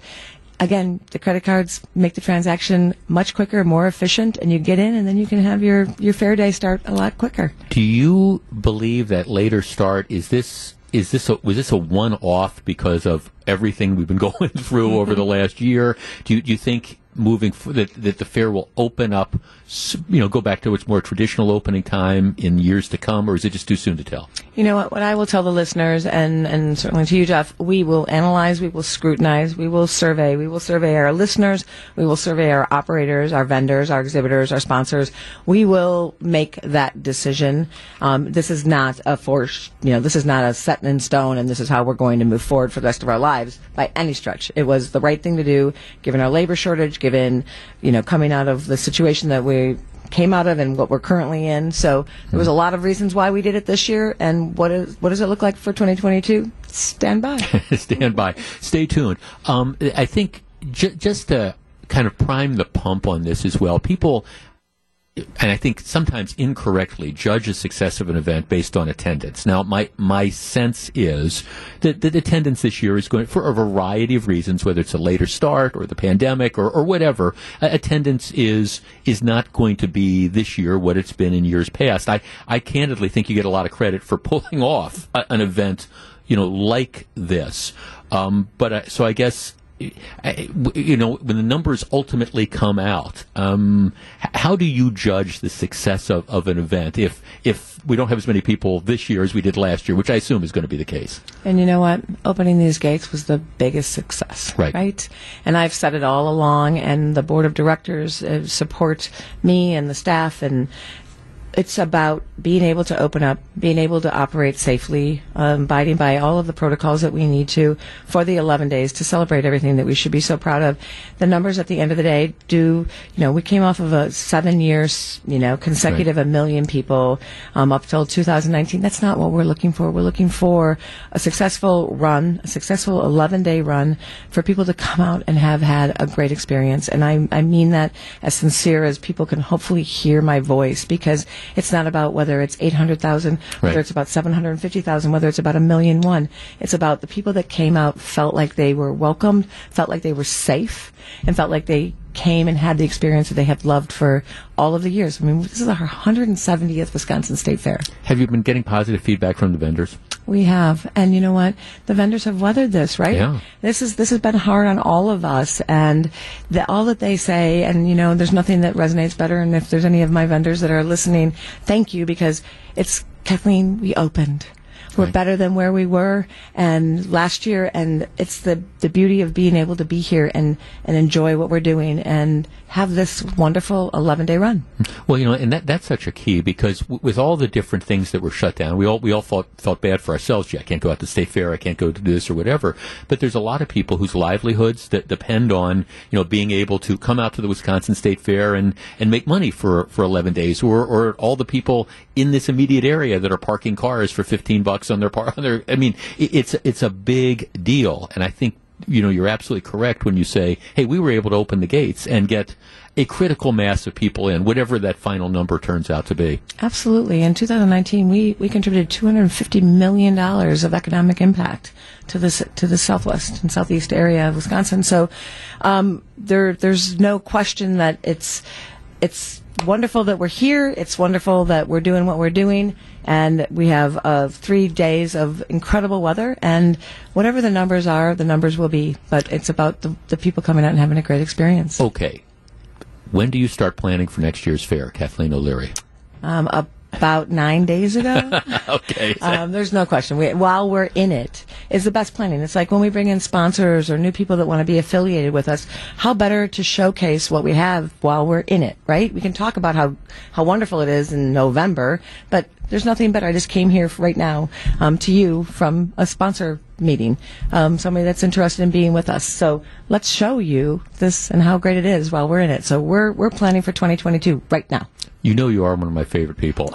Again, the credit cards make the transaction much quicker, more efficient, and you get in, and then you can have your, your fair day start a lot quicker. Do you believe that later start is this is this a, was this a one off because of everything we've been going through over the last year? Do you, do you think moving that that the fair will open up, you know, go back to its more traditional opening time in years to come, or is it just too soon to tell? You know what? What I will tell the listeners, and and certainly to you, Jeff, we will analyze, we will scrutinize, we will survey, we will survey our listeners, we will survey our operators, our vendors, our exhibitors, our sponsors. We will make that decision. Um, this is not a force, you know, this is not a set in stone, and this is how we're going to move forward for the rest of our lives by any stretch. It was the right thing to do, given our labor shortage, given you know coming out of the situation that we came out of and what we're currently in. So there was a lot of reasons why we did it this year. And what is what does it look like for 2022? Stand by. Stand by. Stay tuned. Um, I think j- just to kind of prime the pump on this as well, people. And I think sometimes incorrectly judge the success of an event based on attendance. Now, my my sense is that, attendance this year is going for a variety of reasons, whether it's a later start or the pandemic or, or whatever. Uh, attendance is is not going to be this year what it's been in years past. I I candidly think you get a lot of credit for pulling off a, an event you know, like this. Um, but I, so I guess, you know, when the numbers ultimately come out, um, how do you judge the success of, of an event if if we don't have as many people this year as we did last year, which I assume is going to be the case? And you know what? Opening these gates was the biggest success. Right. Right. And I've said it all along, and the board of directors uh, support me and the staff, and it's about being able to open up, being able to operate safely, um, abiding by all of the protocols that we need to for the 11 days to celebrate everything that we should be so proud of. The numbers at the end of the day do, you know, we came off of a seven years, you know, consecutive a million people um, up till 2019. That's not what we're looking for. We're looking for a successful run, a successful 11 day run for people to come out and have had a great experience. And I, I mean that as sincere as people can hopefully hear my voice because it's not about whether it's 800,000, whether Right. it's about 750,000, whether it's about a million one. It's about the people that came out felt like they were welcomed, felt like they were safe, and felt like they came and had the experience that they have loved for all of the years. I mean, this is our 170th Wisconsin State Fair. Have you been getting positive feedback from the vendors? We have, and you know what? The vendors have weathered this, right? Yeah. This is this has been hard on all of us, and the, all that they say, and you know, there's nothing that resonates better. And if there's any of my vendors that are listening, thank you because it's Kathleen. We opened. We're Right. better than where we were and last year, and it's the the beauty of being able to be here and and enjoy what we're doing and have this wonderful 11 day run. Well, you know, and that that's such a key because w- with all the different things that were shut down, we all we all felt felt bad for ourselves. Gee, I can't go out to state fair. I can't go to this or whatever. But there's a lot of people whose livelihoods that depend on you know being able to come out to the Wisconsin State Fair and and make money for for 11 days, or or all the people in this immediate area that are parking cars for 15 bucks on their par. On their, I mean, it, it's it's a big deal, and I think you know, you're absolutely correct when you say, hey, we were able to open the gates and get a critical mass of people in, whatever that final number turns out to be. Absolutely. In 2019, we, we contributed 250 million dollars of economic impact to this to the southwest and southeast area of Wisconsin. So um, there there's no question that it's it's wonderful that we're here. It's wonderful that we're doing what we're doing, and we have uh, three days of incredible weather. And whatever the numbers are, the numbers will be. But it's about the, the people coming out and having a great experience. Okay. When do you start planning for next year's fair, Kathleen O'Leary? Um, about nine days ago. Okay. Um, there's no question. We, while we're in it, is the best planning. It's like when we bring in sponsors or new people that want to be affiliated with us. How better to showcase what we have while we're in it, right? We can talk about how how wonderful it is in November, but there's nothing better. I just came here right now um, to you from a sponsor meeting, um, somebody that's interested in being with us. So let's show you this and how great it is while we're in it. So we're we're planning for 2022 right now. you know you are one of my favorite people.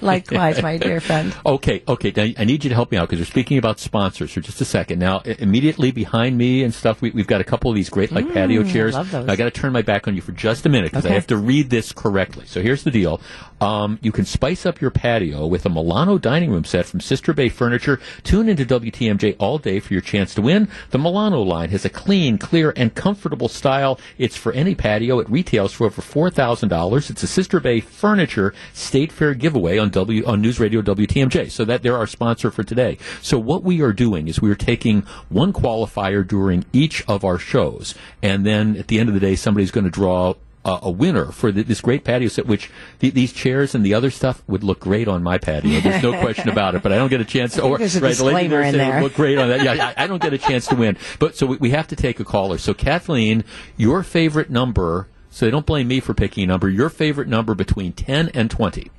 Likewise, my dear friend. Okay, okay. Now, I need you to help me out because we're speaking about sponsors for just a second. Now, immediately behind me and stuff, we, we've got a couple of these great like patio chairs. Mm, those. I got to turn my back on you for just a minute because I have to read this correctly. So here's the deal: um, you can spice up your patio with a Milano dining room set from Sister Bay Furniture. Tune into WTMJ All day for your chance to win. The Milano line has a clean, clear, and comfortable style. It's for any patio. It retails for over $4,000. It's a Sister Bay Furniture State Fair giveaway on W on News Radio WTMJ. So that they're our sponsor for today. So what we are doing is we are taking one qualifier during each of our shows, and then at the end of the day, somebody's going to draw uh, a winner for the, this great patio set, which th- these chairs and the other stuff would look great on my patio. There's no question about it. But I don't get a chance to. Or, there's a right, the lady in there. Look great on that. Yeah, I, I don't get a chance to win. But so we, we have to take a caller. So Kathleen, your favorite number. So they don't blame me for picking a number. Your favorite number between ten and twenty.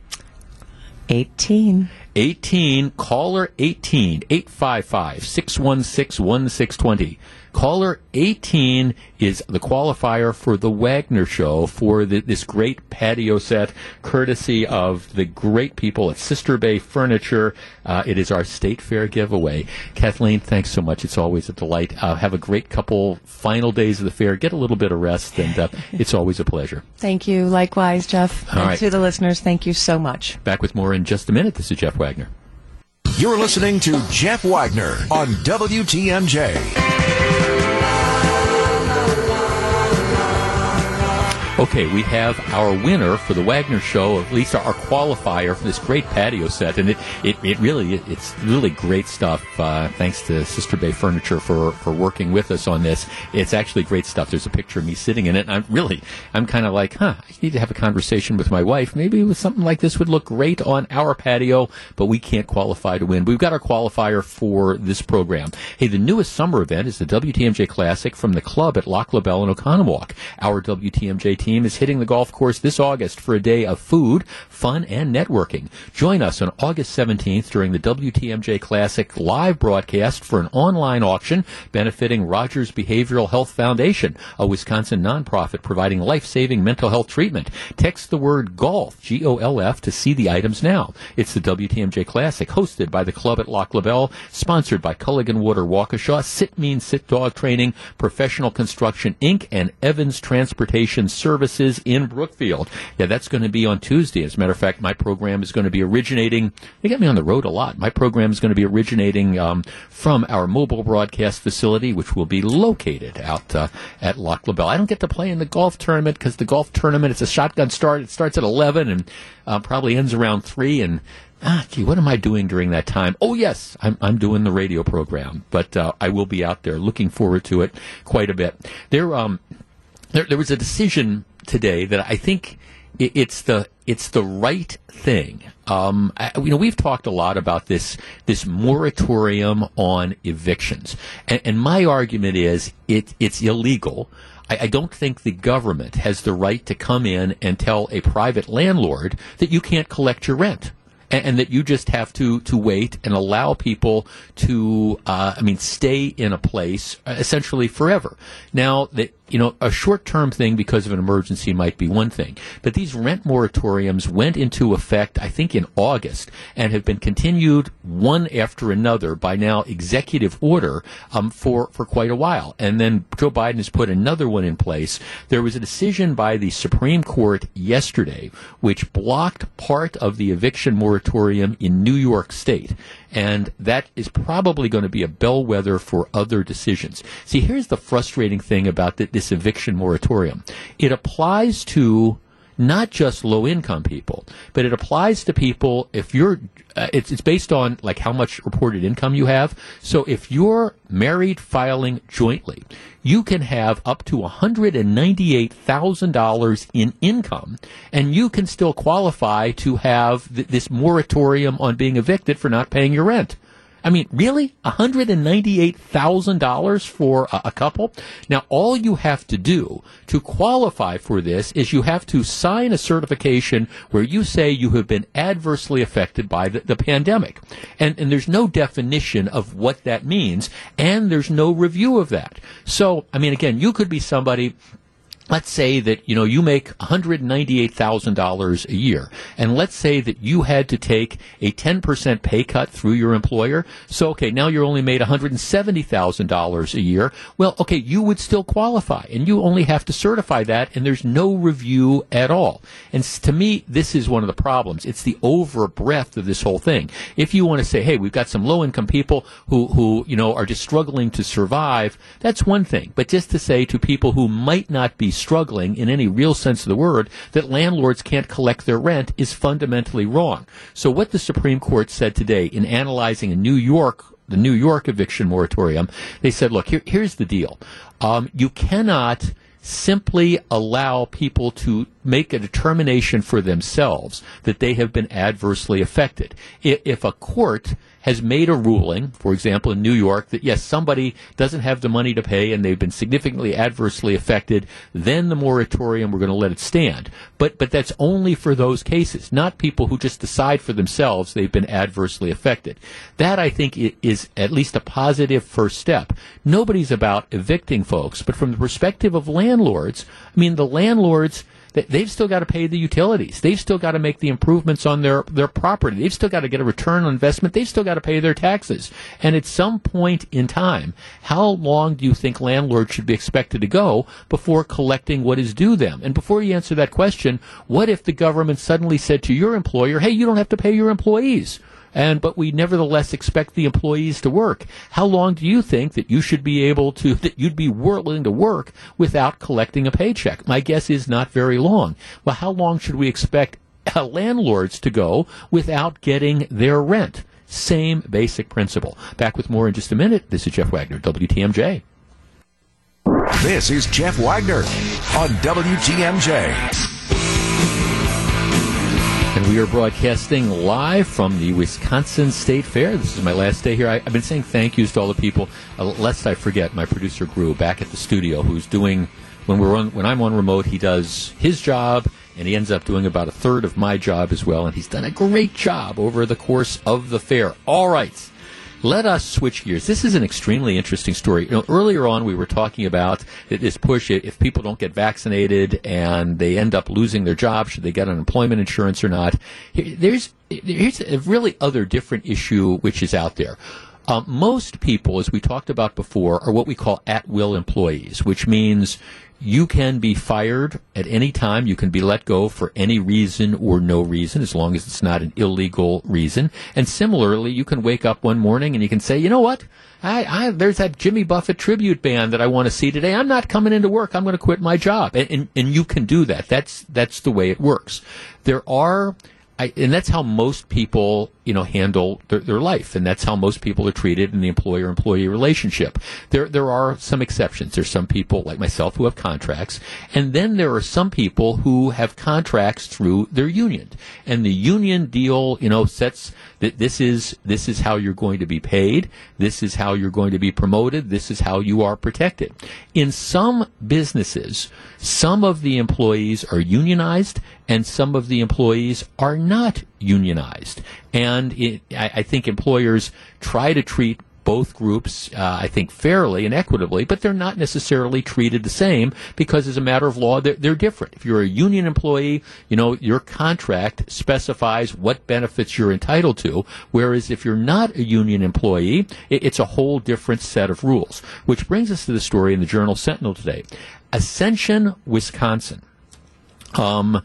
18. 18, caller 18, 855 616 1620. Caller 18 is the qualifier for the Wagner Show for the, this great patio set, courtesy of the great people at Sister Bay Furniture. Uh, it is our State Fair giveaway. Kathleen, thanks so much. It's always a delight. Uh, have a great couple final days of the fair. Get a little bit of rest, and uh, it's always a pleasure. Thank you. Likewise, Jeff. All and right. to the listeners, thank you so much. Back with more in just a minute. This is Jeff Wagner. You're listening to Jeff Wagner on WTMJ. Okay, we have our winner for the Wagner show, at least our qualifier for this great patio set, and it, it, it really it's really great stuff. Uh, thanks to Sister Bay Furniture for, for working with us on this. It's actually great stuff. There's a picture of me sitting in it, and I'm really I'm kind of like, huh, I need to have a conversation with my wife. Maybe something like this would look great on our patio, but we can't qualify to win. We've got our qualifier for this program. Hey, the newest summer event is the WTMJ Classic from the club at Lac La Belle in Oconomowoc. Our WTMJ team is hitting the golf course this August for a day of food, fun, and networking. Join us on August 17th during the WTMJ Classic live broadcast for an online auction benefiting Rogers Behavioral Health Foundation, a Wisconsin nonprofit providing life-saving mental health treatment. Text the word golf, G-O-L-F, to see the items now. It's the WTMJ Classic, hosted by the club at Lac La Belle, sponsored by Culligan Water Waukesha, Sit Means Sit Dog Training, Professional Construction Inc., and Evans Transportation Services in Brookfield. Yeah, that's going to be on Tuesday. As a matter of fact, my program is going to be originating. They get me on the road a lot. My program is going to be originating um, from our mobile broadcast facility, which will be located out uh, at Lac La Belle. I don't get to play in the golf tournament because the golf tournament it's a shotgun start. It starts at eleven and uh, probably ends around three and. Ah, gee, what am I doing during that time? Oh, yes, I'm, I'm doing the radio program, but uh, I will be out there. Looking forward to it quite a bit. There, um, there, there was a decision today that I think it's the it's the right thing. Um, I, you know, we've talked a lot about this this moratorium on evictions, and, and my argument is it it's illegal. I, I don't think the government has the right to come in and tell a private landlord that you can't collect your rent and, that you just have to to wait and allow people to, uh, I mean, stay in a place uh, essentially forever. Now that you know, a short term thing because of an emergency might be one thing, but these rent moratoriums went into effect, I think, in August and have been continued one after another by now executive order um, for for quite a while. And then Joe Biden has put another one in place. There was a decision by the Supreme Court yesterday which blocked part of the eviction moratorium in New York State. And that is probably going to be a bellwether for other decisions. See, here's the frustrating thing about th- this eviction moratorium. It applies to not just low income people, but it applies to people if you're, uh, it's, it's based on like how much reported income you have. So if you're married filing jointly, you can have up to $198,000 in income and you can still qualify to have th- this moratorium on being evicted for not paying your rent. I mean, really? $198,000 for a, a couple? Now, all you have to do to qualify for this is you have to sign a certification where you say you have been adversely affected by the, the pandemic. And, and there's no definition of what that means, and there's no review of that. So, I mean, again, you could be somebody let's say that you know you make $198,000 a year and let's say that you had to take a 10% pay cut through your employer. So okay now you're only made $170,000 a year. Well okay you would still qualify and you only have to certify that and there's no review at all. And to me this is one of the problems. It's the over breadth of this whole thing. If you want to say hey we've got some low income people who who you know are just struggling to survive that's one thing. But just to say to people who might not be struggling in any real sense of the word that landlords can't collect their rent is fundamentally wrong. So what the Supreme Court said today in analyzing a New York the New York eviction moratorium, they said, look, here, here's the deal. Um, you cannot simply allow people to make a determination for themselves that they have been adversely affected. If a court has made a ruling, for example, in New York, that yes, somebody doesn't have the money to pay and they've been significantly adversely affected, then the moratorium, we're going to let it stand. But, but that's only for those cases, not people who just decide for themselves they've been adversely affected. That, I think, is at least a positive first step. Nobody's about evicting folks, but from the perspective of landlords, I mean, the landlords, they've still got to pay the utilities. They've still got to make the improvements on their, their property. They've still got to get a return on investment. They've still got to pay their taxes. And at some point in time, how long do you think landlords should be expected to go before collecting what is due them? And before you answer that question, what if the government suddenly said to your employer, hey, you don't have to pay your employees? And but we nevertheless expect the employees to work. How long do you think that you should be able to that you'd be willing to work without collecting a paycheck? My guess is not very long. Well, how long should we expect landlords to go without getting their rent? Same basic principle. Back with more in just a minute. This is Jeff Wagner, WTMJ. This is Jeff Wagner on WTMJ. We are broadcasting live from the Wisconsin State Fair. This is my last day here. I, have been saying thank yous to all the people. Uh, lest I forget, my producer Gru back at the studio, who's doing when we're on when I'm on remote, he does his job, and he ends up doing about a third of my job as well. And he's done a great job over the course of the fair. All right. Let us switch gears. This is an extremely interesting story. You know, earlier on, we were talking about this push if people don't get vaccinated and they end up losing their job, should they get unemployment insurance or not? There's here's a really other different issue which is out there. Um, most people, as we talked about before, are what we call at will employees, which means you can be fired at any time. You can be let go for any reason or no reason, as long as it's not an illegal reason. And similarly, you can wake up one morning and you can say, you know what? I, I, there's that Jimmy Buffett tribute band that I want to see today. I'm not coming into work. I'm going to quit my job. And, and, and you can do that. That's, that's the way it works. There are I, and that's how most people, you know, handle their, their, life, and that's how most people are treated in the employer-employee relationship. There, there are some exceptions. There's some people like myself who have contracts, and then there are some people who have contracts through their union, and the union deal, you know, sets that this is this is how you're going to be paid. This is how you're going to be promoted. This is how you are protected. In some businesses, some of the employees are unionized and some of the employees are not unionized. And it, I, I think employers try to treat both groups, uh, I think, fairly and equitably, but they're not necessarily treated the same because, as a matter of law, they're, they're, different. If you're a union employee, you know, your contract specifies what benefits you're entitled to, whereas if you're not a union employee, it, it's a whole different set of rules. Which brings us to the story in the Journal Sentinel today. Ascension, Wisconsin. Um,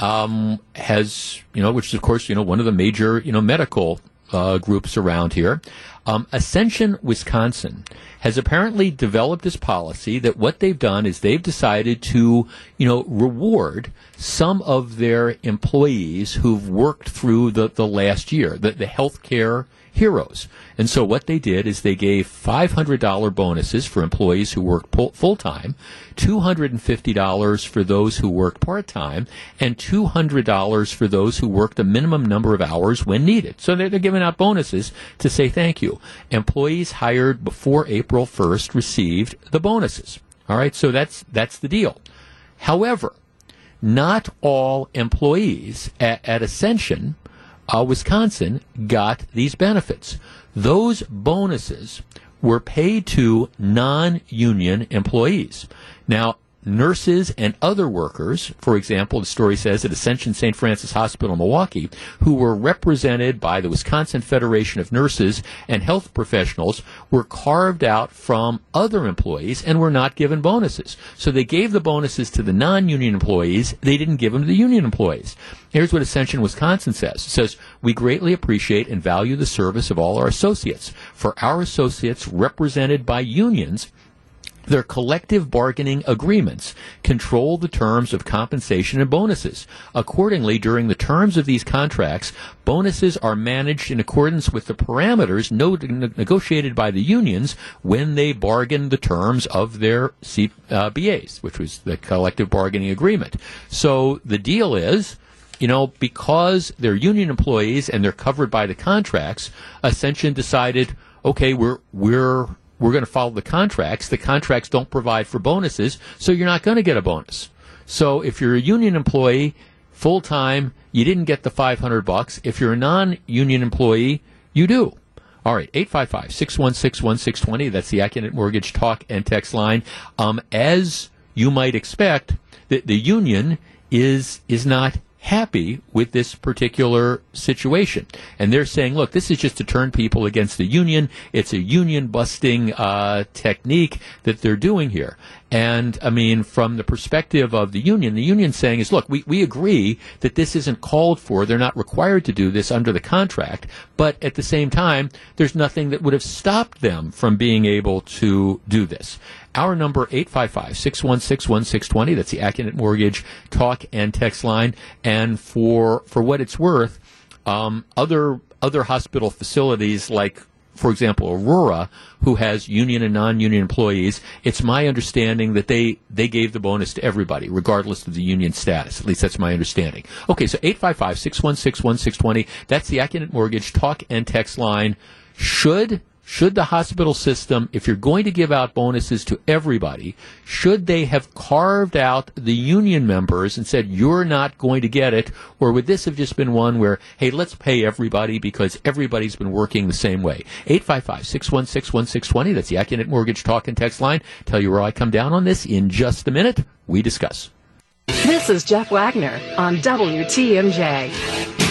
um, has, you know, which is of course, you know, one of the major, you know, medical uh, groups around here. Um, Ascension, Wisconsin, has apparently developed this policy that what they've done is they've decided to, you know, reward some of their employees who've worked through the, the last year, the, the healthcare heroes. And so what they did is they gave $500 bonuses for employees who worked full time, $250 for those who worked part time, and $200 for those who worked the minimum number of hours when needed. So they're, they're giving out bonuses to say thank you. Employees hired before April 1st received the bonuses. All right, so that's that's the deal. However, not all employees at, at Ascension uh, Wisconsin got these benefits. Those bonuses were paid to non union employees. Now, nurses and other workers, for example, the story says at Ascension St. Francis Hospital in Milwaukee, who were represented by the Wisconsin Federation of Nurses and Health Professionals, were carved out from other employees and were not given bonuses. So they gave the bonuses to the non-union employees. They didn't give them to the union employees. Here's what Ascension Wisconsin says. It says, we greatly appreciate and value the service of all our associates. For our associates represented by unions, their collective bargaining agreements control the terms of compensation and bonuses. Accordingly, during the terms of these contracts, bonuses are managed in accordance with the parameters negotiated by the unions when they bargain the terms of their CBAs, uh, which was the collective bargaining agreement. So the deal is, you know, because they're union employees and they're covered by the contracts, Ascension decided, okay, we're we're we're going to follow the contracts. The contracts don't provide for bonuses, so you're not going to get a bonus. So if you're a union employee, full time, you didn't get the 500 bucks. If you're a non-union employee, you do. All right, 855-616-1620. That's the Accunet Mortgage talk and text line. Um, as you might expect, the, the union is is not happy with this particular situation. And they're saying, look, this is just to turn people against the union. It's a union busting uh, technique that they're doing here. And I mean, from the perspective of the union, the union saying is, look, we, we agree that this isn't called for. They're not required to do this under the contract. But at the same time, there's nothing that would have stopped them from being able to do this. Our number 855-616-1620. That's the Accunet Mortgage talk and text line. And for for what it's worth, um, other other hospital facilities like for example, Aurora, who has union and non-union employees, it's my understanding that they, they gave the bonus to everybody, regardless of the union status. At least that's my understanding. Okay, so 855-616-1620. That's the Accunet Mortgage talk and text line. Should should the hospital system, if you're going to give out bonuses to everybody, should they have carved out the union members and said, you're not going to get it? Or would this have just been one where, hey, let's pay everybody because everybody's been working the same way? 855-616-1620. That's the Accunet Mortgage Talk and Text line. Tell you where I come down on this in just a minute. We discuss. This is Jeff Wagner on WTMJ.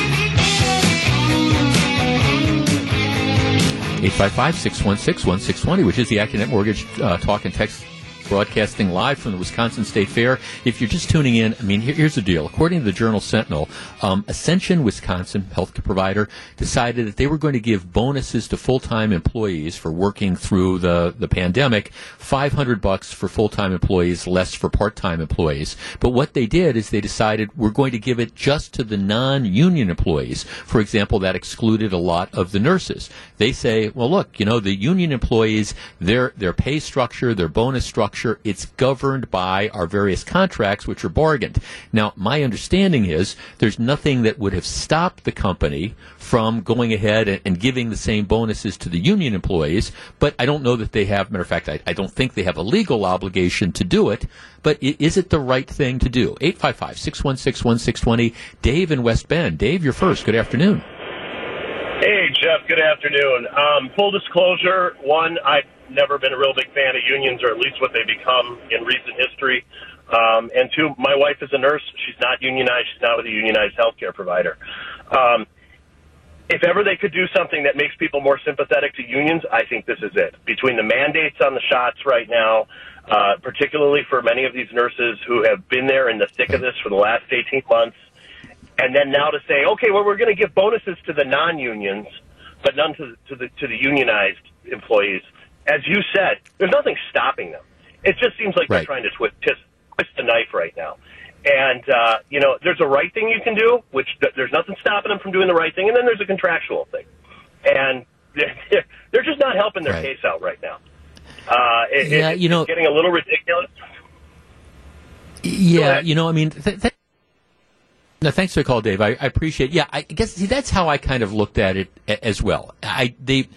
855-616-1620, which is the Accunet Mortgage uh, Talk and Text broadcasting live from the Wisconsin State Fair. If you're just tuning in, I mean, here, here's the deal. According to the Journal Sentinel, um, Ascension Wisconsin healthcare provider decided that they were going to give bonuses to full-time employees for working through the, the pandemic, 500 bucks for full-time employees, less for part-time employees. But what they did is they decided we're going to give it just to the non-union employees. For example, that excluded a lot of the nurses. They say, well, look, you know, the union employees, their, their pay structure, their bonus structure, structure, it's governed by our various contracts, which are bargained. Now, my understanding is there's nothing that would have stopped the company from going ahead and, and giving the same bonuses to the union employees, but I don't know that they have, matter of fact, I, I don't think they have a legal obligation to do it, but is it the right thing to do? 855 616 1620. Dave in West Bend. Dave, you're first. Good afternoon. Hey, Jeff. Good afternoon. Um, full disclosure, one, I've never been a real big fan of unions, or at least what they become in recent history. Um, and two, my wife is a nurse. She's not unionized. She's not with a unionized healthcare provider. Um, if ever they could do something that makes people more sympathetic to unions, I think this is it. Between the mandates on the shots right now, uh, particularly for many of these nurses who have been there in the thick of this for the last 18 months, and then now to say, okay, well, we're going to give bonuses to the non-unions, but none to, to the to the unionized employees. As you said, there's nothing stopping them. It just seems like right. they're trying to twist, twist, twist the knife right now. And uh, you know, there's a right thing you can do, which th- there's nothing stopping them from doing the right thing, and then there's a contractual thing, and they're, they're just not helping their right. case out right now. Uh, it, yeah, it, you know, getting a little ridiculous. Yeah, you know, I mean. Th- th- no, thanks for the call, Dave. I, I appreciate. It. Yeah, I guess see, that's how I kind of looked at it a- as well. I they,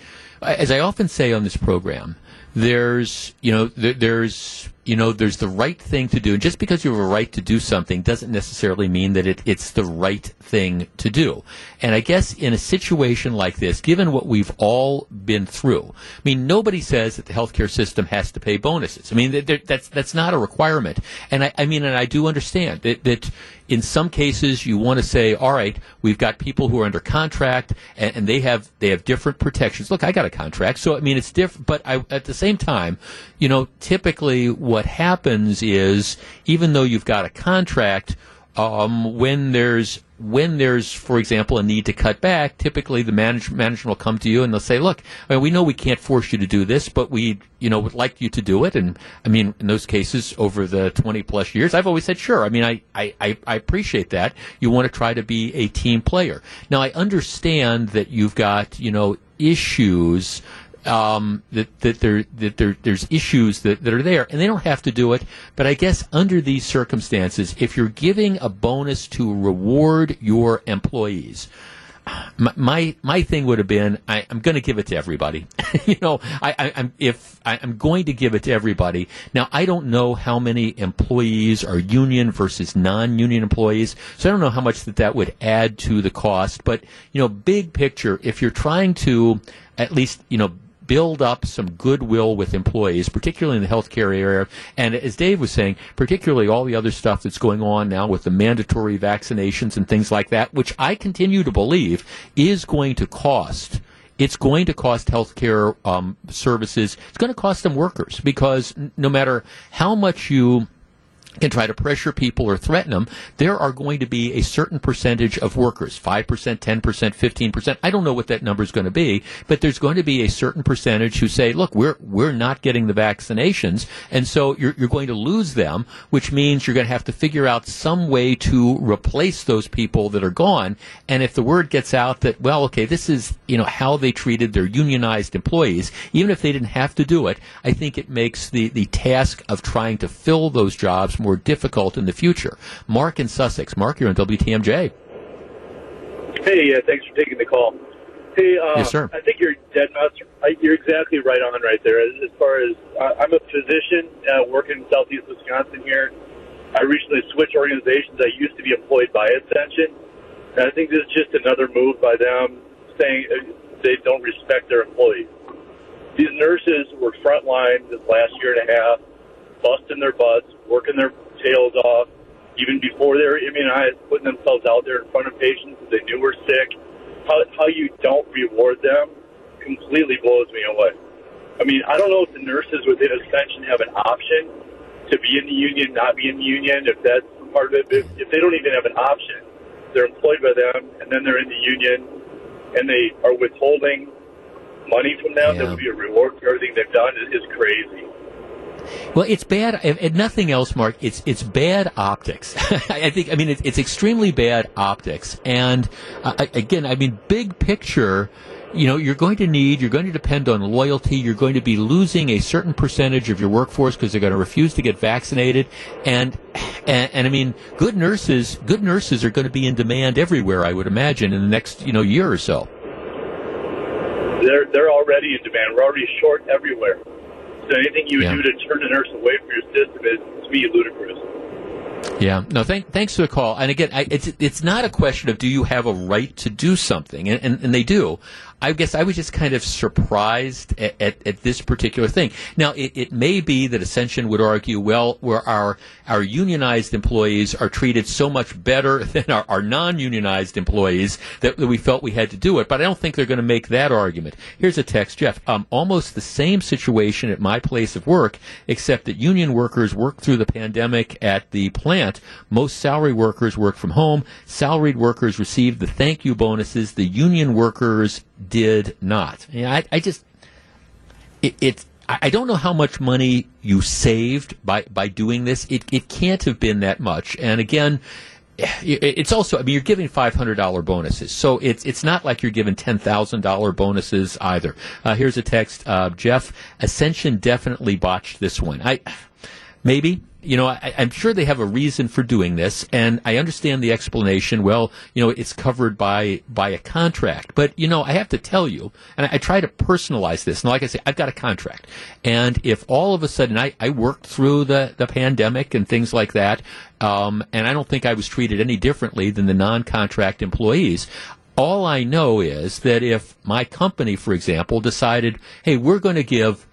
as I often say on this program, there's you know there's you know, there's the right thing to do. And just because you have a right to do something doesn't necessarily mean that it, it's the right thing to do. And I guess in a situation like this, given what we've all been through, I mean, nobody says that the healthcare system has to pay bonuses. I mean, that's, that's not a requirement. And I, I mean, and I do understand that, that in some cases you want to say, all right, we've got people who are under contract and, and, they have they have different protections. Look, I got a contract, so I mean it's different. But I, at the same time, you know, typically what happens is even though you've got a contract, um, when there's when there's, for example, a need to cut back, typically the manage- management will come to you and they'll say, "Look, I mean, we know we can't force you to do this, but we, you know, would like you to do it." And I mean, in those cases, over the 20 plus years, I've always said, "Sure." I mean, I, I, I appreciate that. You want to try to be a team player. Now, I understand that you've got, you know, issues um, that that there that there there's issues that, that are there, and they don't have to do it. But I guess under these circumstances, if you're giving a bonus to reward your employees, my my, my thing would have been I, am going to give it to everybody. you know, I, am if I, am going to give it to everybody. Now I don't know how many employees are union versus non-union employees, so I don't know how much that that would add to the cost. But you know, big picture, if you're trying to at least you know build up some goodwill with employees, particularly in the healthcare area. And as Dave was saying, particularly all the other stuff that's going on now with the mandatory vaccinations and things like that, which I continue to believe is going to cost it's going to cost healthcare um, services. It's going to cost them workers because no matter how much you can try to pressure people or threaten them, there are going to be a certain percentage of workers, 5%, 10%, 15%. I don't know what that number is going to be, but there's going to be a certain percentage who say, look, we're, we're not getting the vaccinations. And so you're, you're going to lose them, which means you're going to have to figure out some way to replace those people that are gone. And if the word gets out that, well, okay, this is, you know, how they treated their unionized employees, even if they didn't have to do it, I think it makes the, the task of trying to fill those jobs more difficult in the future. Mark in Sussex. Mark, you're on WTMJ. Hey, uh, thanks for taking the call. Hey, uh, yes, sir. I think you're dead nuts. You're exactly right on right there. As, as far as uh, I'm a physician uh, working in southeast Wisconsin here. I recently switched organizations. I used to be employed by Ascension. And I think this is just another move by them saying uh, they don't respect their employees. These nurses were frontline this last year and a half busting their butts, working their tails off, even before they were immunized, putting themselves out there in front of patients that they knew were sick. How, how you don't reward them completely blows me away. I mean, I don't know if the nurses within Ascension have an option to be in the union, not be in the union, if that's part of it. If, if they don't even have an option, they're employed by them, and then they're in the union, and they are withholding money from them yeah. that would be a reward for everything they've done is, is crazy. Well, it's bad. If, if nothing else, Mark, it's it's bad optics. I think. I mean, it's, it's extremely bad optics. And uh, again, I mean, big picture. You know, you're going to need, you're going to depend on loyalty. You're going to be losing a certain percentage of your workforce because they're going to refuse to get vaccinated. And, and, and I mean, good nurses, good nurses are going to be in demand everywhere, I would imagine, in the next, you know, year or so. They're, they're already in demand. We're already short everywhere. So anything you would yeah. do to turn a nurse away from your system is, to me, ludicrous. Yeah. No. Thank, thanks for the call. And again, I, it's it's not a question of do you have a right to do something, and, and, and they do. I guess I was just kind of surprised at, at, at this particular thing. Now, it, it, may be that Ascension would argue, well, where our our unionized employees are treated so much better than our, our non-unionized employees that, that, we felt we had to do it. But I don't think they're going to make that argument. Here's a text, Jeff. Um, almost the same situation at my place of work, except that union workers work through the pandemic at the plant. Most salary workers work from home. Salaried workers receive the thank you bonuses. The union workers did not. I, I just it, it, I don't know how much money you saved by by doing this. It it can't have been that much. And again. It's also, I mean, you're giving five hundred dollar bonuses, so it's it's not like you're giving ten thousand dollar bonuses either. Uh, here's a text, uh, Jeff. Ascension definitely botched this one. I maybe you know, I, I'm sure they have a reason for doing this, and I understand the explanation. Well, you know, it's covered by by a contract, but you know, I have to tell you, and I, I try to personalize this. And like I say, I've got a contract, and if all of a sudden I, I worked through the the pandemic and things like that, um, and I don't think I was treated any differently than the non-contract employees. All I know is that if my company, for example, decided, hey, we're going to give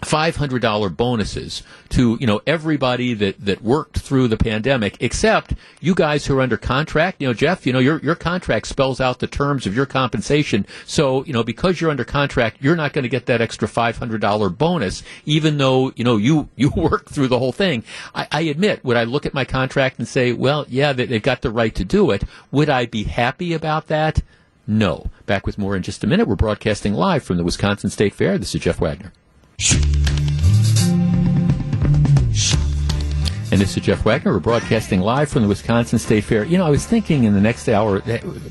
$500 bonuses to, you know, everybody that, that worked through the pandemic, except you guys who are under contract. You know, Jeff, you know, your, your contract spells out the terms of your compensation. So, you know, because you're under contract, you're not going to get that extra $500 bonus, even though, you know, you, you worked through the whole thing. I, I admit, would I look at my contract and say, well, yeah, they, they've got the right to do it. Would I be happy about that? No. Back with more in just a minute. We're broadcasting live from the Wisconsin State Fair. This is Jeff Wagner. Shh. And this is Jeff Wagner. We're broadcasting live from the Wisconsin State Fair. You know, I was thinking in the next hour,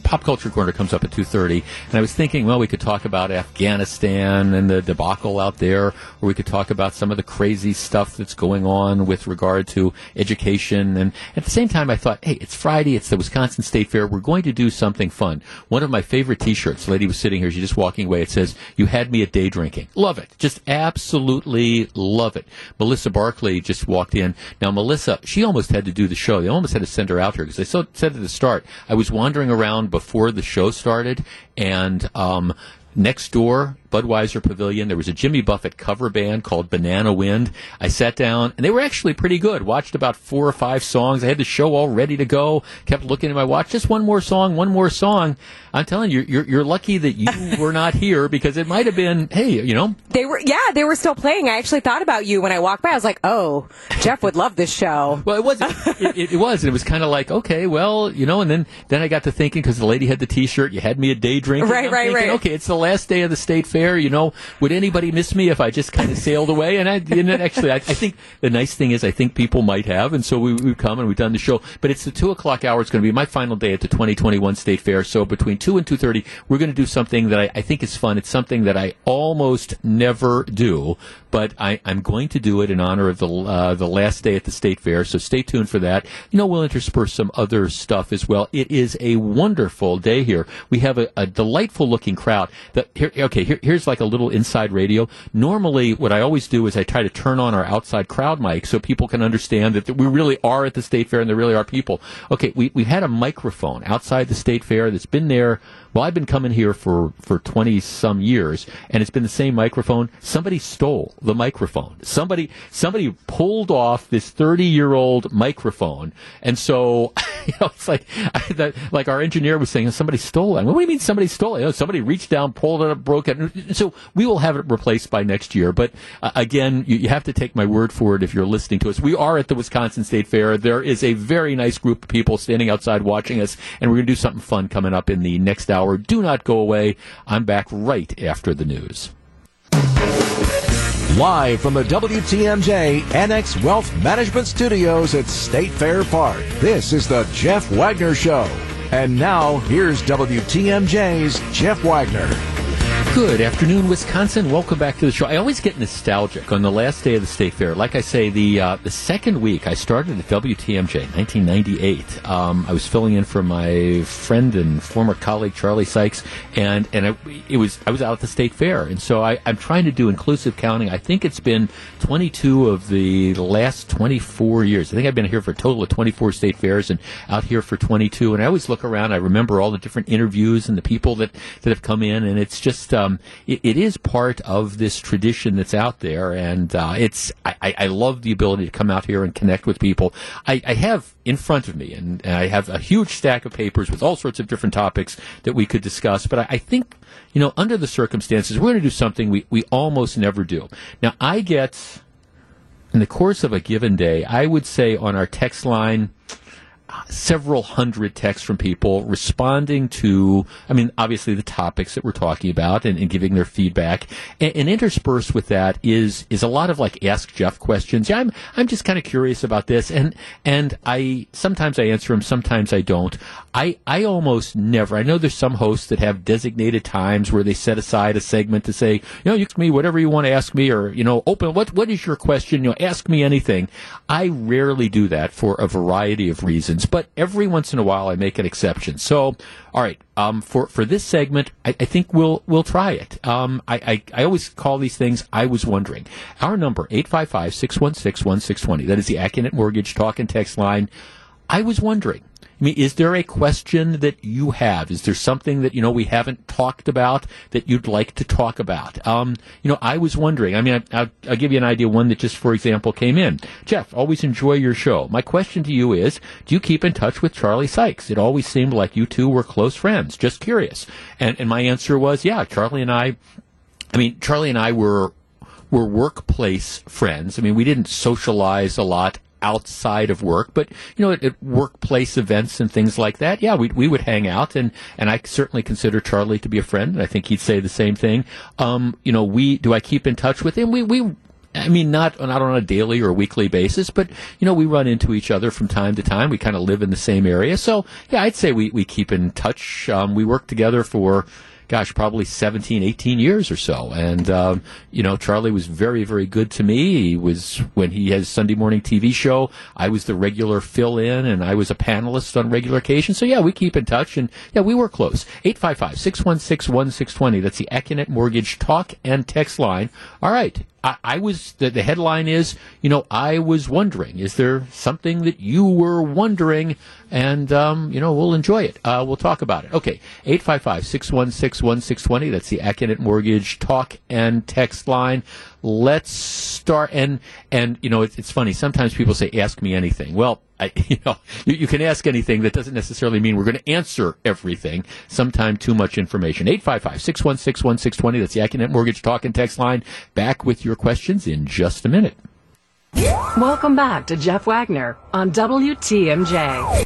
Pop Culture Corner comes up at 2.30, and I was thinking, well, we could talk about Afghanistan and the debacle out there, or we could talk about some of the crazy stuff that's going on with regard to education. And at the same time, I thought, hey, it's Friday, it's the Wisconsin State Fair. We're going to do something fun. One of my favorite T-shirts, the lady was sitting here, she's just walking away. It says, you had me at day drinking. Love it. Just absolutely love it. Melissa Barkley just walked in. Now, Melissa, she almost had to do the show. They almost had to send her out here because they so, said at the start, I was wandering around before the show started, and um, next door, Budweiser Pavilion, there was a Jimmy Buffett cover band called Banana Wind. I sat down, and they were actually pretty good. Watched about four or five songs. I had the show all ready to go. Kept looking at my watch. Just one more song, one more song. I'm telling you, you're, you're lucky that you were not here because it might have been, hey, you know. They were, yeah, they were still playing. I actually thought about you when I walked by. I was like, oh, Jeff would love this show. Well, it was, it, it, it was, and it was kind of like, okay, well, you know, and then, then I got to thinking because the lady had the T-shirt, you had me a day drinking. Right, right, thinking, right. Okay, it's the last day of the state fair. You know, would anybody miss me if I just kind of sailed away? And I, and then actually, I, I think the nice thing is, I think people might have, and so we, we've come and we've done the show. But it's the two o'clock hour. It's going to be my final day at the 2021 state fair. So between two and two thirty, we're going to do something that I, I think is fun. It's something that I almost never do, but I, I'm going to do it in honor of the uh, the last day at the state fair. So stay tuned for that. You know, we'll intersperse some other stuff as well. It is a wonderful day here. We have a, a delightful looking crowd. The, here, okay, here, here's like a little inside radio. Normally, what I always do is I try to turn on our outside crowd mic so people can understand that we really are at the state fair and there really are people. Okay, we, we've had a microphone outside the state fair that's been there well, I've been coming here for, for 20 some years, and it's been the same microphone. Somebody stole the microphone. Somebody, somebody pulled off this 30 year old microphone. And so, you know, it's like, that, like our engineer was saying, somebody stole it. What do you mean somebody stole it? You know, somebody reached down, pulled it up, broke it. So we will have it replaced by next year. But uh, again, you, you have to take my word for it if you're listening to us. We are at the Wisconsin State Fair. There is a very nice group of people standing outside watching us, and we're going to do something fun coming up in the next hour. Do not go away. I'm back right after the news. Live from the WTMJ Annex Wealth Management Studios at State Fair Park, this is the Jeff Wagner Show. And now, here's WTMJ's Jeff Wagner. Good afternoon, Wisconsin. Welcome back to the show. I always get nostalgic on the last day of the state fair. Like I say, the uh, the second week I started at WTMJ, 1998. Um, I was filling in for my friend and former colleague Charlie Sykes, and and I, it was I was out at the state fair, and so I, I'm trying to do inclusive counting. I think it's been 22 of the last 24 years. I think I've been here for a total of 24 state fairs, and out here for 22. And I always look around. I remember all the different interviews and the people that that have come in, and it's just. Um, it, it is part of this tradition that's out there, and uh, it's I, I love the ability to come out here and connect with people. I, I have in front of me, and, and, I have a huge stack of papers with all sorts of different topics that we could discuss. But I, I think you know, under the circumstances, we're going to do something we we almost never do. Now, I get in the course of a given day, I would say on our text line several hundred texts from people responding to, I mean, obviously the topics that we're talking about and, and giving their feedback. And, and, interspersed with that is is a lot of like ask Jeff questions. Yeah, I'm I'm just kind of curious about this, and and I sometimes I answer them, sometimes I don't. I I almost never. I know there's some hosts that have designated times where they set aside a segment to say, you know, you ask me whatever you want to ask me, or you know, open what what is your question? You know, ask me anything. I rarely do that for a variety of reasons, but every once in a while I make an exception. So, all right, um, for for this segment, I, I, think we'll we'll try it. Um, I, I, I always call these things. I was wondering. Our number 855-616-1620. That is the Accunet Mortgage talk and text line. I was wondering. I mean, is there a question that you have? Is there something that, you know, we haven't talked about that you'd like to talk about? Um, you know, I was wondering, I mean, I, will give you an idea, one that just, for example, came in. Jeff, always enjoy your show. My question to you is, do you keep in touch with Charlie Sykes? It always seemed like you two were close friends. Just curious. And, and my answer was, yeah, Charlie and I, I mean, Charlie and I were were workplace friends. I mean, we didn't socialize a lot outside of work, but you know, at, at, workplace events and things like that, yeah, we we would hang out, and and I certainly consider Charlie to be a friend, and I think he'd say the same thing. Um, you know, we do I keep in touch with him? We we. I mean, not not on a daily or weekly basis, but you know, we run into each other from time to time. We kind of live in the same area, so yeah, I'd say we we keep in touch. Um, we work together for gosh, probably 17, 18 years or so. And, um, you know, Charlie was very, very good to me. He was, when he has Sunday morning TV show, I was the regular fill in and I was a panelist on regular occasion. So yeah, we keep in touch and yeah, we were close. 855-616-1620. That's the Accunet Mortgage talk and text line. All right. I, I was the, the, headline is, you know, I was wondering, is there something that you were wondering? And um, you know, we'll enjoy it. Uh, we'll talk about it. Okay, 855-616-1620. That's the Accunet Mortgage talk and text line. Let's start and and you know it's, it's funny. Sometimes people say ask me anything. Well I, you know you, you, can ask anything. That doesn't necessarily mean we're going to answer everything. Sometimes too much information. 855-616-1620 that's the Accunet Mortgage talk and text line. Back with your questions in just a minute. Welcome back to Jeff Wagner on WTMJ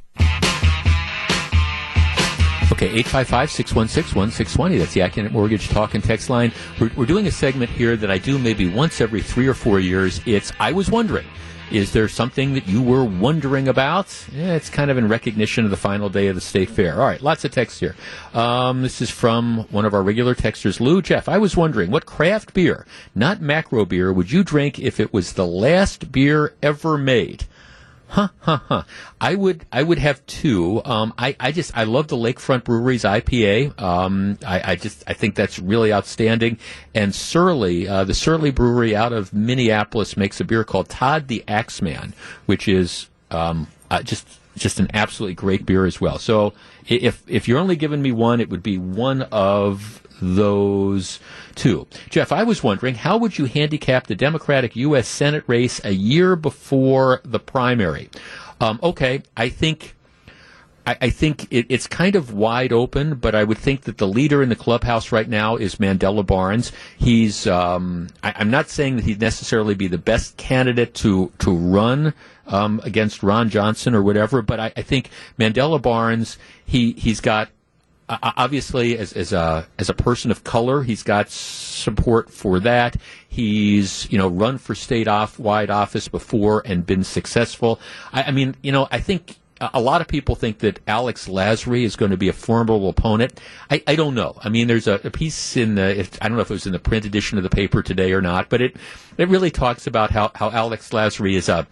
Okay, 855-616-1620. That's the Accunet Mortgage Talk and Text line. We're, we're doing a segment here that I do maybe once every three or four years. It's I Was Wondering. Is there something that you were wondering about? Yeah, it's kind of in recognition of the final day of the state fair. All right, lots of text here. Um, this is from one of our regular texters, Lou Jeff. I was wondering what craft beer, not macro beer, would you drink if it was the last beer ever made? Huh, huh, huh. I would, I would have two. Um, I, I just, I love the Lakefront Brewery's IPA. Um, I, I just, I think that's really outstanding. And Surly, uh, the Surly Brewery out of Minneapolis makes a beer called Todd the Axeman, which is, um, uh, just, just an absolutely great beer as well. So if, if you're only giving me one, it would be one of those two. Jeff, I was wondering how would you handicap the Democratic U.S. Senate race a year before the primary? Um, okay, I think. I, think it, it's kind of wide open, but I would think that the leader in the clubhouse right now is Mandela Barnes. He's, um, I, am not saying that he'd necessarily be the best candidate to to run um, against Ron Johnson or whatever, but I, I think Mandela Barnes, he he's got Uh, obviously, as, as a as a person of color, he's got support for that. He's you know run for state off wide office before and been successful. I, I mean, you know, I think a lot of people think that Alex Lasry is going to be a formidable opponent. I, I don't know. I mean, there's a, a piece in the, if, I don't know if it was in the print edition of the paper today or not, but it, it really talks about how, how Alex Lasry is a,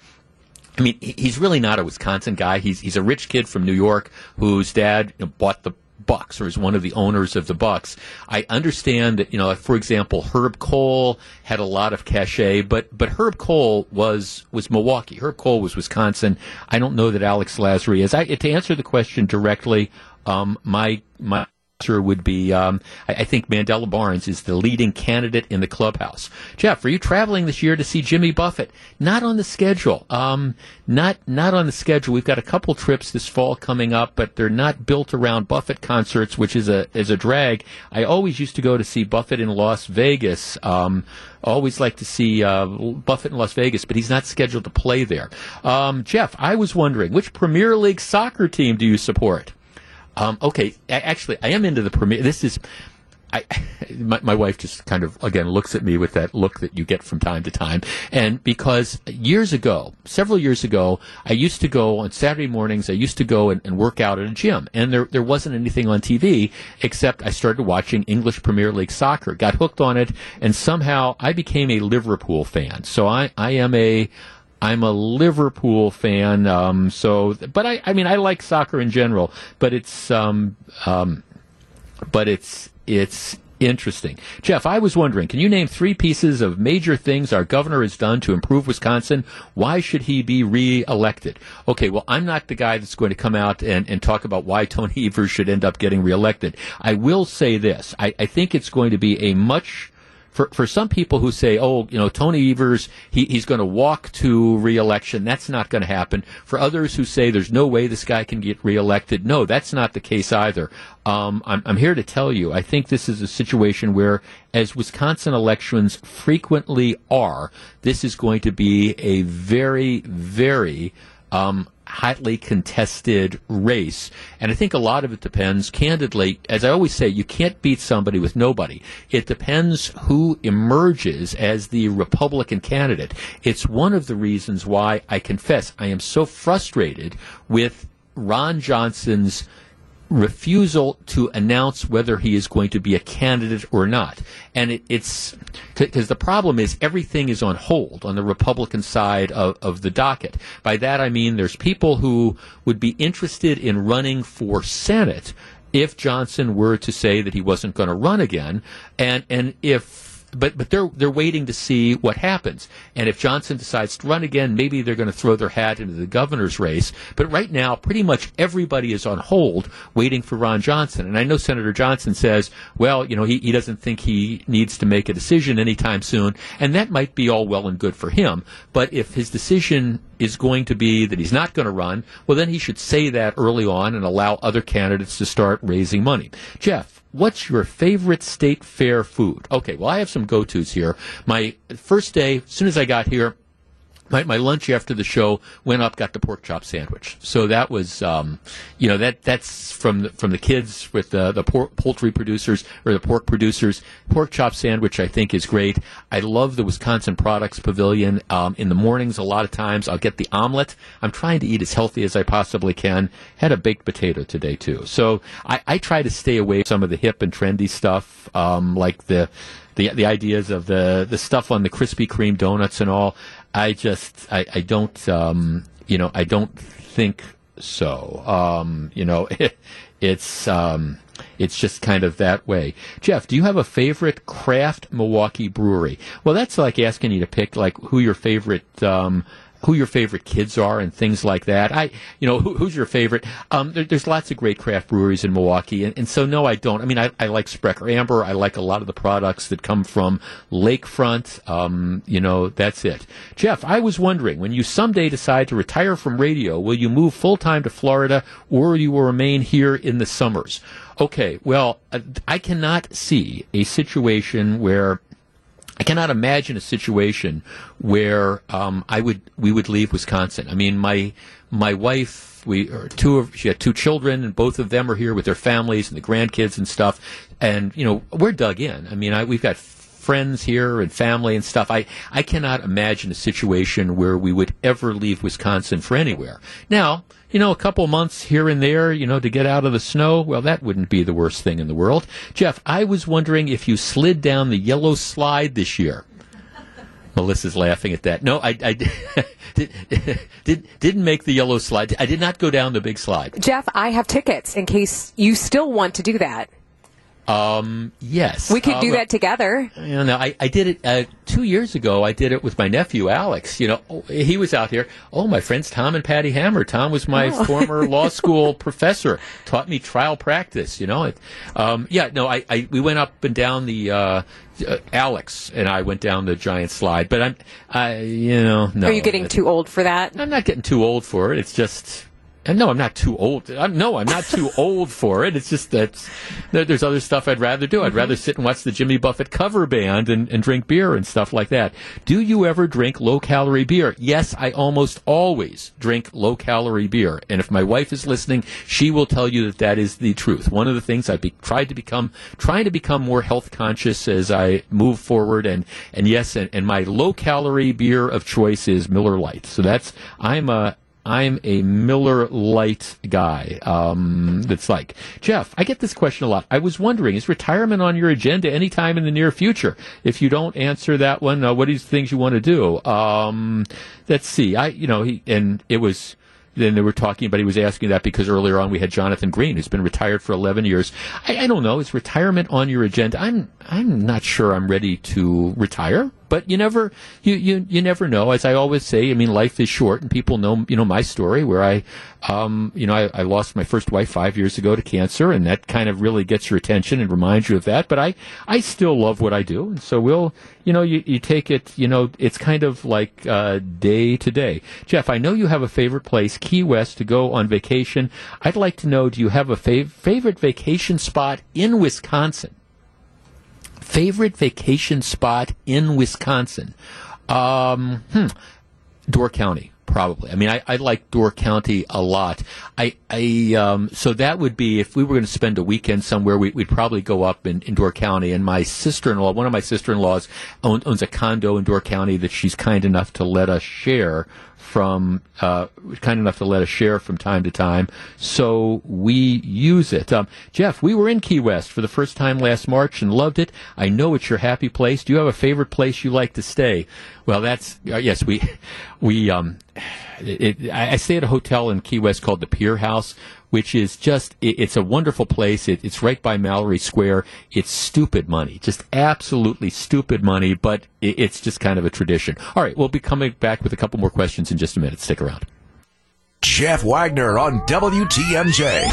I mean, he's really not a Wisconsin guy. He's, he's a rich kid from New York whose dad bought the Bucks or is one of the owners of the Bucks. I understand that, you know, for example, Herb Kohl had a lot of cachet, but, but Herb Kohl was, was Milwaukee. Herb Kohl was Wisconsin. I don't know that Alex Lasry is. I, to answer the question directly, um, my, my, Sure would be. Um, I, I think Mandela Barnes is the leading candidate in the clubhouse. Jeff, are you traveling this year to see Jimmy Buffett? Not on the schedule. Um, not not on the schedule. We've got a couple trips this fall coming up, but they're not built around Buffett concerts, which is a is a drag. I always used to go to see Buffett in Las Vegas. Um, always like to see uh, Buffett in Las Vegas, but he's not scheduled to play there. Um, Jeff, I was wondering which Premier League soccer team do you support? Um, okay, a- actually, I am into the Premier. This is. I, my, my wife just kind of again looks at me with that look that you get from time to time, and because years ago, several years ago, I used to go on Saturday mornings. I used to go and, and work out at a gym, and there there wasn't anything on TV except I started watching English Premier League soccer. Got hooked on it, and somehow I became a Liverpool fan. So I I am a I'm a Liverpool fan, um, so but I, I mean I like soccer in general, but it's um, um, but it's it's interesting. Jeff, I was wondering, can you name three pieces of major things our governor has done to improve Wisconsin? Why should he be re-elected? Okay, well, I'm not the guy that's going to come out and, and talk about why Tony Evers should end up getting reelected. I will say this. I, I think it's going to be a much for for some people who say, "Oh, you know, Tony Evers, he, he's going to walk to reelection," that's not going to happen. For others who say there's no way this guy can get reelected, no, that's not the case either. Um, I'm, I'm here to tell you, I think this is a situation where, as Wisconsin elections frequently are, this is going to be a very, very um, hotly contested race. And I think a lot of it depends, candidly, as I always say, you can't beat somebody with nobody. It depends who emerges as the Republican candidate. It's one of the reasons why I confess I am so frustrated with Ron Johnson's refusal to announce whether he is going to be a candidate or not. And it, it's because the problem is everything is on hold on the Republican side of, of the docket. By that I mean there's people who would be interested in running for Senate if Johnson were to say that he wasn't going to run again, and and if but but they're they're waiting to see what happens. And if Johnson decides to run again, maybe they're going to throw their hat into the governor's race. But right now, pretty much everybody is on hold waiting for Ron Johnson. And I know Senator Johnson says, well, you know, he, he doesn't think he needs to make a decision anytime soon, and that might be all well and good for him. But if his decision is going to be that he's not going to run, well, then he should say that early on and allow other candidates to start raising money. Jeff, what's your favorite state fair food? Okay, well, I have some go tos here. My first day, as soon as I got here, my, my lunch after the show went up, got the pork chop sandwich. So that was, um, you know, that that's from the, from the kids with the the pork, poultry producers or the pork producers. Pork chop sandwich, I think, is great. I love the Wisconsin Products Pavilion. Um, in the mornings, a lot of times I'll get the omelet. I'm trying to eat as healthy as I possibly can. Had a baked potato today too. So I, I try to stay away from some of the hip and trendy stuff, um, like the the the ideas of the the stuff on the Krispy Kreme donuts and all. I just I, I don't um, you know I don't think so. Um, you know, it, it's um, it's just kind of that way. Jeff, do you have a favorite craft Milwaukee brewery? Well, that's like asking you to pick like who your favorite um, who your favorite kids are and things like that. I, you know, who, who's your favorite? Um, there, there's lots of great craft breweries in Milwaukee, and, and so no, I don't. I mean, I, I like Sprecher Amber. I like a lot of the products that come from Lakefront. Um, you know, that's it. Jeff, I was wondering when you someday decide to retire from radio, will you move full time to Florida, or you will remain here in the summers? Okay, well, uh, I cannot see a situation where I cannot imagine a situation where um, I would we would leave Wisconsin. I mean, my my wife, we or two of she had two children, and both of them are here with their families and the grandkids and stuff. And you know, we're dug in. I mean, I, we've got friends here and family and stuff. I I cannot imagine a situation where we would ever leave Wisconsin for anywhere. Now, you know, a couple months here and there, you know, to get out of the snow, well, that wouldn't be the worst thing in the world. Jeff, I was wondering if you slid down the yellow slide this year. Melissa's laughing at that. No, I, I did, did, didn't make the yellow slide. I did not go down the big slide. Jeff, I have tickets in case you still want to do that. Um, yes, We could Uh, do that together. You know, I, I did it uh, two years ago. I did it with my nephew Alex. You know, oh, he was out here. Oh, my friends Tom and Patty Hammer. Tom was my Oh. former law school professor. Taught me trial practice. You know, it, um, yeah. No, I, I we went up and down the. Uh, uh, Alex and I went down the giant slide, but I'm, I, you know, no. Are you getting too old for that? I'm not getting too old for it. It's just, and no, I'm not too old. I'm, no, I'm not too old for it. It's just that there's other stuff I'd rather do. I'd mm-hmm. rather sit and watch the Jimmy Buffett cover band and, and drink beer and stuff like that. Do you ever drink low calorie beer? Yes, I almost always drink low calorie beer. And if my wife is listening, she will tell you that that is the truth. One of the things I've be, tried to become, trying to become more health conscious as I move forward. And, and yes, and, and my low calorie beer of choice is Miller Lite. So that's, I'm a, I'm a Miller Lite guy. Um, that's like Jeff. I get this question a lot. I was wondering, is retirement on your agenda anytime in the near future? If you don't answer that one, uh, what are the things you want to do? Um, let's see. I, you know, he and it was. Then they were talking about he was asking that because earlier on we had Jonathan Green, who's been retired for 11 years. I, I don't know. Is retirement on your agenda? I'm I'm not sure I'm ready to retire but you never you, you you never know. As i always say i mean life is short and people know you know my story where i um you know I, I lost my first wife five years ago to cancer and that kind of really gets your attention and reminds you of that but i i still love what i do. And so we'll you know you, you take it you know it's kind of like uh day to day. Jeff i know you have a favorite place key west to go on vacation. I'd like to know do you have a fav- favorite vacation spot in wisconsin favorite vacation spot in Wisconsin? Um, hmm, Door County, probably. I mean, I, I like Door County a lot. I, I, um, so that would be if we were going to spend a weekend somewhere, we, we'd probably go up in, in Door County. And my sister-in-law, one of my sister-in-laws, own, owns a condo in Door County that she's kind enough to let us share from uh, kind enough to let us share from time to time, so we use it. Um, Jeff, we were in Key West for the first time last March and loved it. I know it's your happy place. Do you have a favorite place you like to stay? Well, that's uh, yes, we we um, it, I stay at a hotel in Key West called the Pier House. Which is just, it, it's a wonderful place. It, it's right by Mallory Square. It's stupid money, just absolutely stupid money, but it, it's just kind of a tradition. All right, we'll be coming back with a couple more questions in just a minute. Stick around. Jeff Wagner on WTMJ.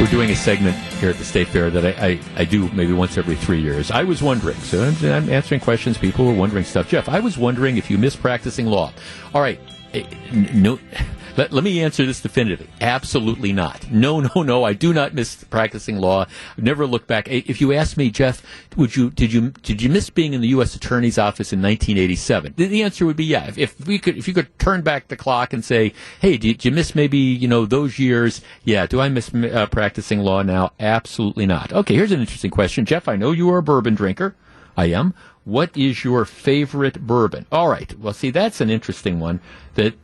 We're doing a segment here at the State Fair that I, I, I do maybe once every three years. I was wondering, so I'm, I'm answering questions. People were wondering stuff. Jeff, I was wondering if you miss practicing law. All right, eh, no. Let, let me answer this definitively. Absolutely not. No, no, no. I do not miss practicing law. I've never looked back. If you ask me, Jeff, would you did you did you miss being in the U.S. Attorney's Office in 1987? The, the answer would be yeah. If, if we could, if you could turn back the clock and say, hey, did you miss maybe you know those years? Yeah. Do I miss uh, practicing law now? Absolutely not. Okay. Here's an interesting question, Jeff. I know you are a bourbon drinker. I am. What is your favorite bourbon? All right. Well, see, that's an interesting one. That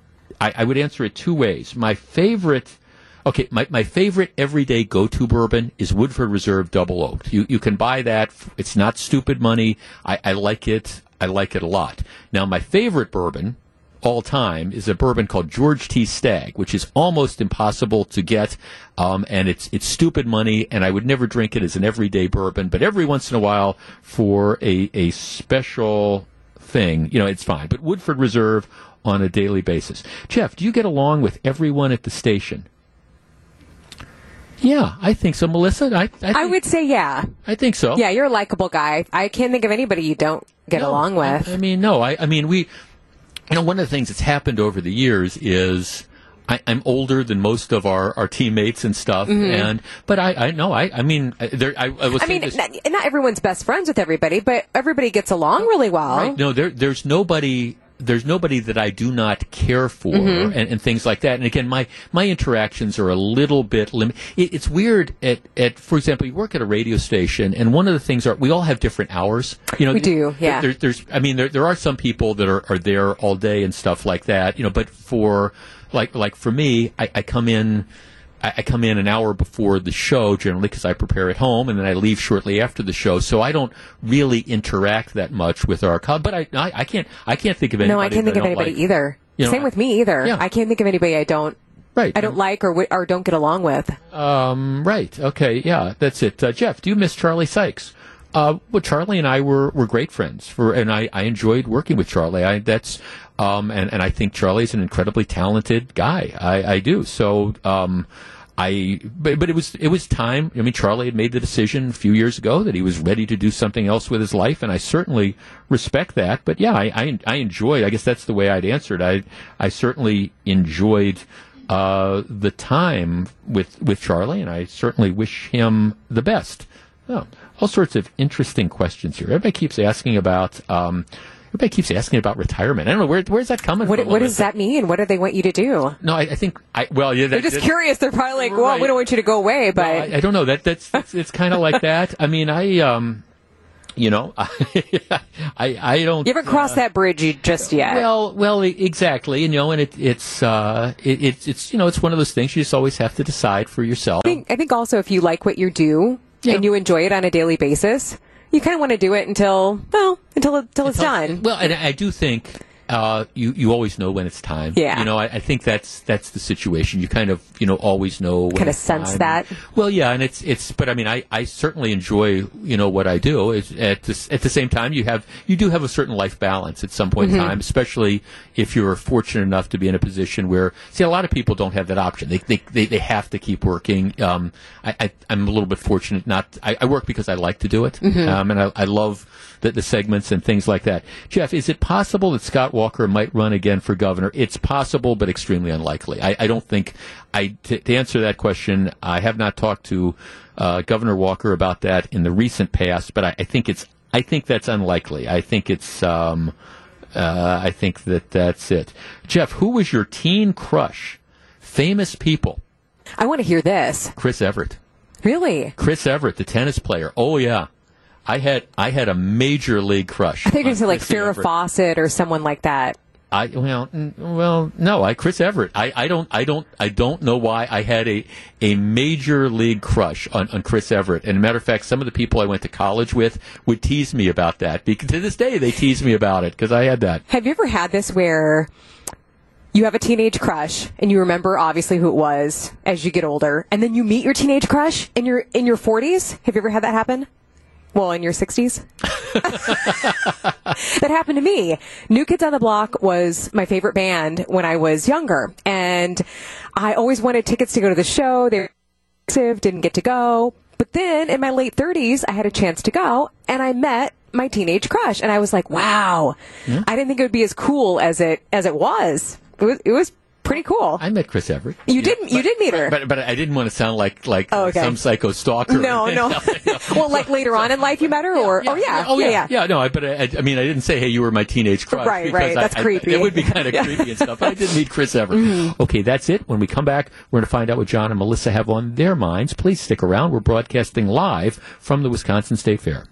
I, I would answer it two ways. My favorite. Okay, my, my favorite everyday go-to bourbon is Woodford Reserve Double Oaked. You you can buy that. It's not stupid money. I, I like it. I like it a lot. Now, my favorite bourbon all time is a bourbon called George T. Stagg, which is almost impossible to get, um, and it's it's stupid money. And I would never drink it as an everyday bourbon, but every once in a while for a a special thing, you know, it's fine. But Woodford Reserve on a daily basis. Jeff, do you get along with everyone at the station? Yeah, I think so, Melissa. I I, think, I would say yeah. I think so. Yeah, you're a likable guy. I can't think of anybody you don't get No, along with. I, I mean, no. I, I mean, we. You know, one of the things that's happened over the years is I, I'm older than most of our, our teammates and stuff, and but I I know I I mean there I, I was Mm-hmm. I mean, not, not everyone's best friends with everybody, but everybody gets along really well. Right. No, there, there's nobody. There's nobody that I do not care for, Mm-hmm. and, and things like that. And again, my my interactions are a little bit limited. It, it's weird. At, at for example, you work at a radio station, and one of the things are we all have different hours. You know, We do, yeah. There, there's, I mean, there there are some people that are, are there all day and stuff like that. You know, but for like like for me, I, I come in. I I come in an hour before the show generally because I prepare at home, and then I leave shortly after the show. So I don't really interact that much with our co But I, I, I can't, I can't think of anybody. No, I can't think of anybody like. either. You know, Same with me either. Yeah. I can't think of anybody I don't Right. I don't like or or don't get along with. Um, right. Okay. Yeah, that's it. Uh, Jeff, do you miss Charlie Sykes? Uh, well, Charlie and I were, were great friends for, and I, I enjoyed working with Charlie. I, that's, um, and, and I think Charlie's an incredibly talented guy. I, I do. So, um, I, but, but it was, it was time. I mean, Charlie had made the decision a few years ago that he was ready to do something else with his life, and I certainly respect that. But yeah, I, I, I enjoyed, I guess that's the way I'd answer it. I, I certainly enjoyed, uh, the time with with Charlie, and I certainly wish him the best. Oh, all sorts of interesting questions here. Everybody keeps asking about. Um, everybody keeps asking about retirement. I don't know where where's that coming What, from. what does that mean? What do they want you to do? No, I, I think I well, yeah, that, They're just that- curious. They're probably like, well, Right. we don't want you to go away, but I, I don't know. That that's it's, it's kind of like that. I mean, I um, you know, I I don't. you haven't crossed that bridge just yet. Well, well, exactly. You know, and it, it's uh, it, it's it's you know, it's one of those things you just always have to decide for yourself. I think, I think also if you like what you do and you enjoy it on a daily basis, you kind of want to do it until, well, until, until it's done. Well, and I do think uh, you you always know when it's time. Yeah. You know, I, I think that's that's the situation. You kind of you know always know. when Kinda sense time. that. Well, yeah, and it's it's. But I mean, I, I certainly enjoy you know what I do. It's, at the, at the same time, you have you do have a certain life balance at some point Mhm. in time, especially if you're fortunate enough to be in a position where see a lot of people don't have that option. They they they, they have to keep working. Um, I, I I'm a little bit fortunate. Not I, I work because I like to do it. Mhm. Um, and I, I love the, the segments and things like that. Jeff, is it possible that Scott Walker might run again for governor? It's possible, but extremely unlikely. I, I don't think. I to, to answer that question, I have not talked to uh, Governor Walker about that in the recent past, but I, I think it's. I think that's unlikely. I think it's. Um, uh, I think that that's it. Jeff, who was your teen crush? Famous people. I want to hear this. Chris Evert. Really? Chris Evert, the tennis player. Oh yeah, I had I had a major league crush. I think you're on going to say like Chrissy Farrah Everett. Fawcett or someone like that. I well well no I Chris Evert I, I don't I don't I don't know why I had a a major league crush on, on Chris Evert and a matter of fact some of the people I went to college with would tease me about that because to this day they tease me about it because I had that Have you ever had this where you have a teenage crush and you remember obviously who it was as you get older, and then you meet your teenage crush in your in your 40s? Have you ever had that happen? Well, in your 60s? that happened to me. New Kids on the Block was my favorite band when I was younger, and I always wanted tickets to go to the show. They were expensive, didn't get to go. But then in my late 30s, I had a chance to go, and I met my teenage crush, and I was like, "Wow!" Hmm? I didn't think it would be as cool as it as it was. It was it was pretty cool. I met Chris Evert You didn't you did meet her. but but I didn't want to sound like like Oh, okay. some psycho stalker no, no. well, like later on in life, you met her, or oh yeah, Oh yeah, yeah, No, I, but I, I mean, I didn't say, "Hey, you were my teenage crush." Right, right. That's I- creepy. it would be kind of Yeah. creepy and stuff. But I didn't meet Chris Evert. Mhm. Okay, that's it. When we come back, we're going to find out what John and Melissa have on their minds. Please stick around. We're broadcasting live from the Wisconsin State Fair.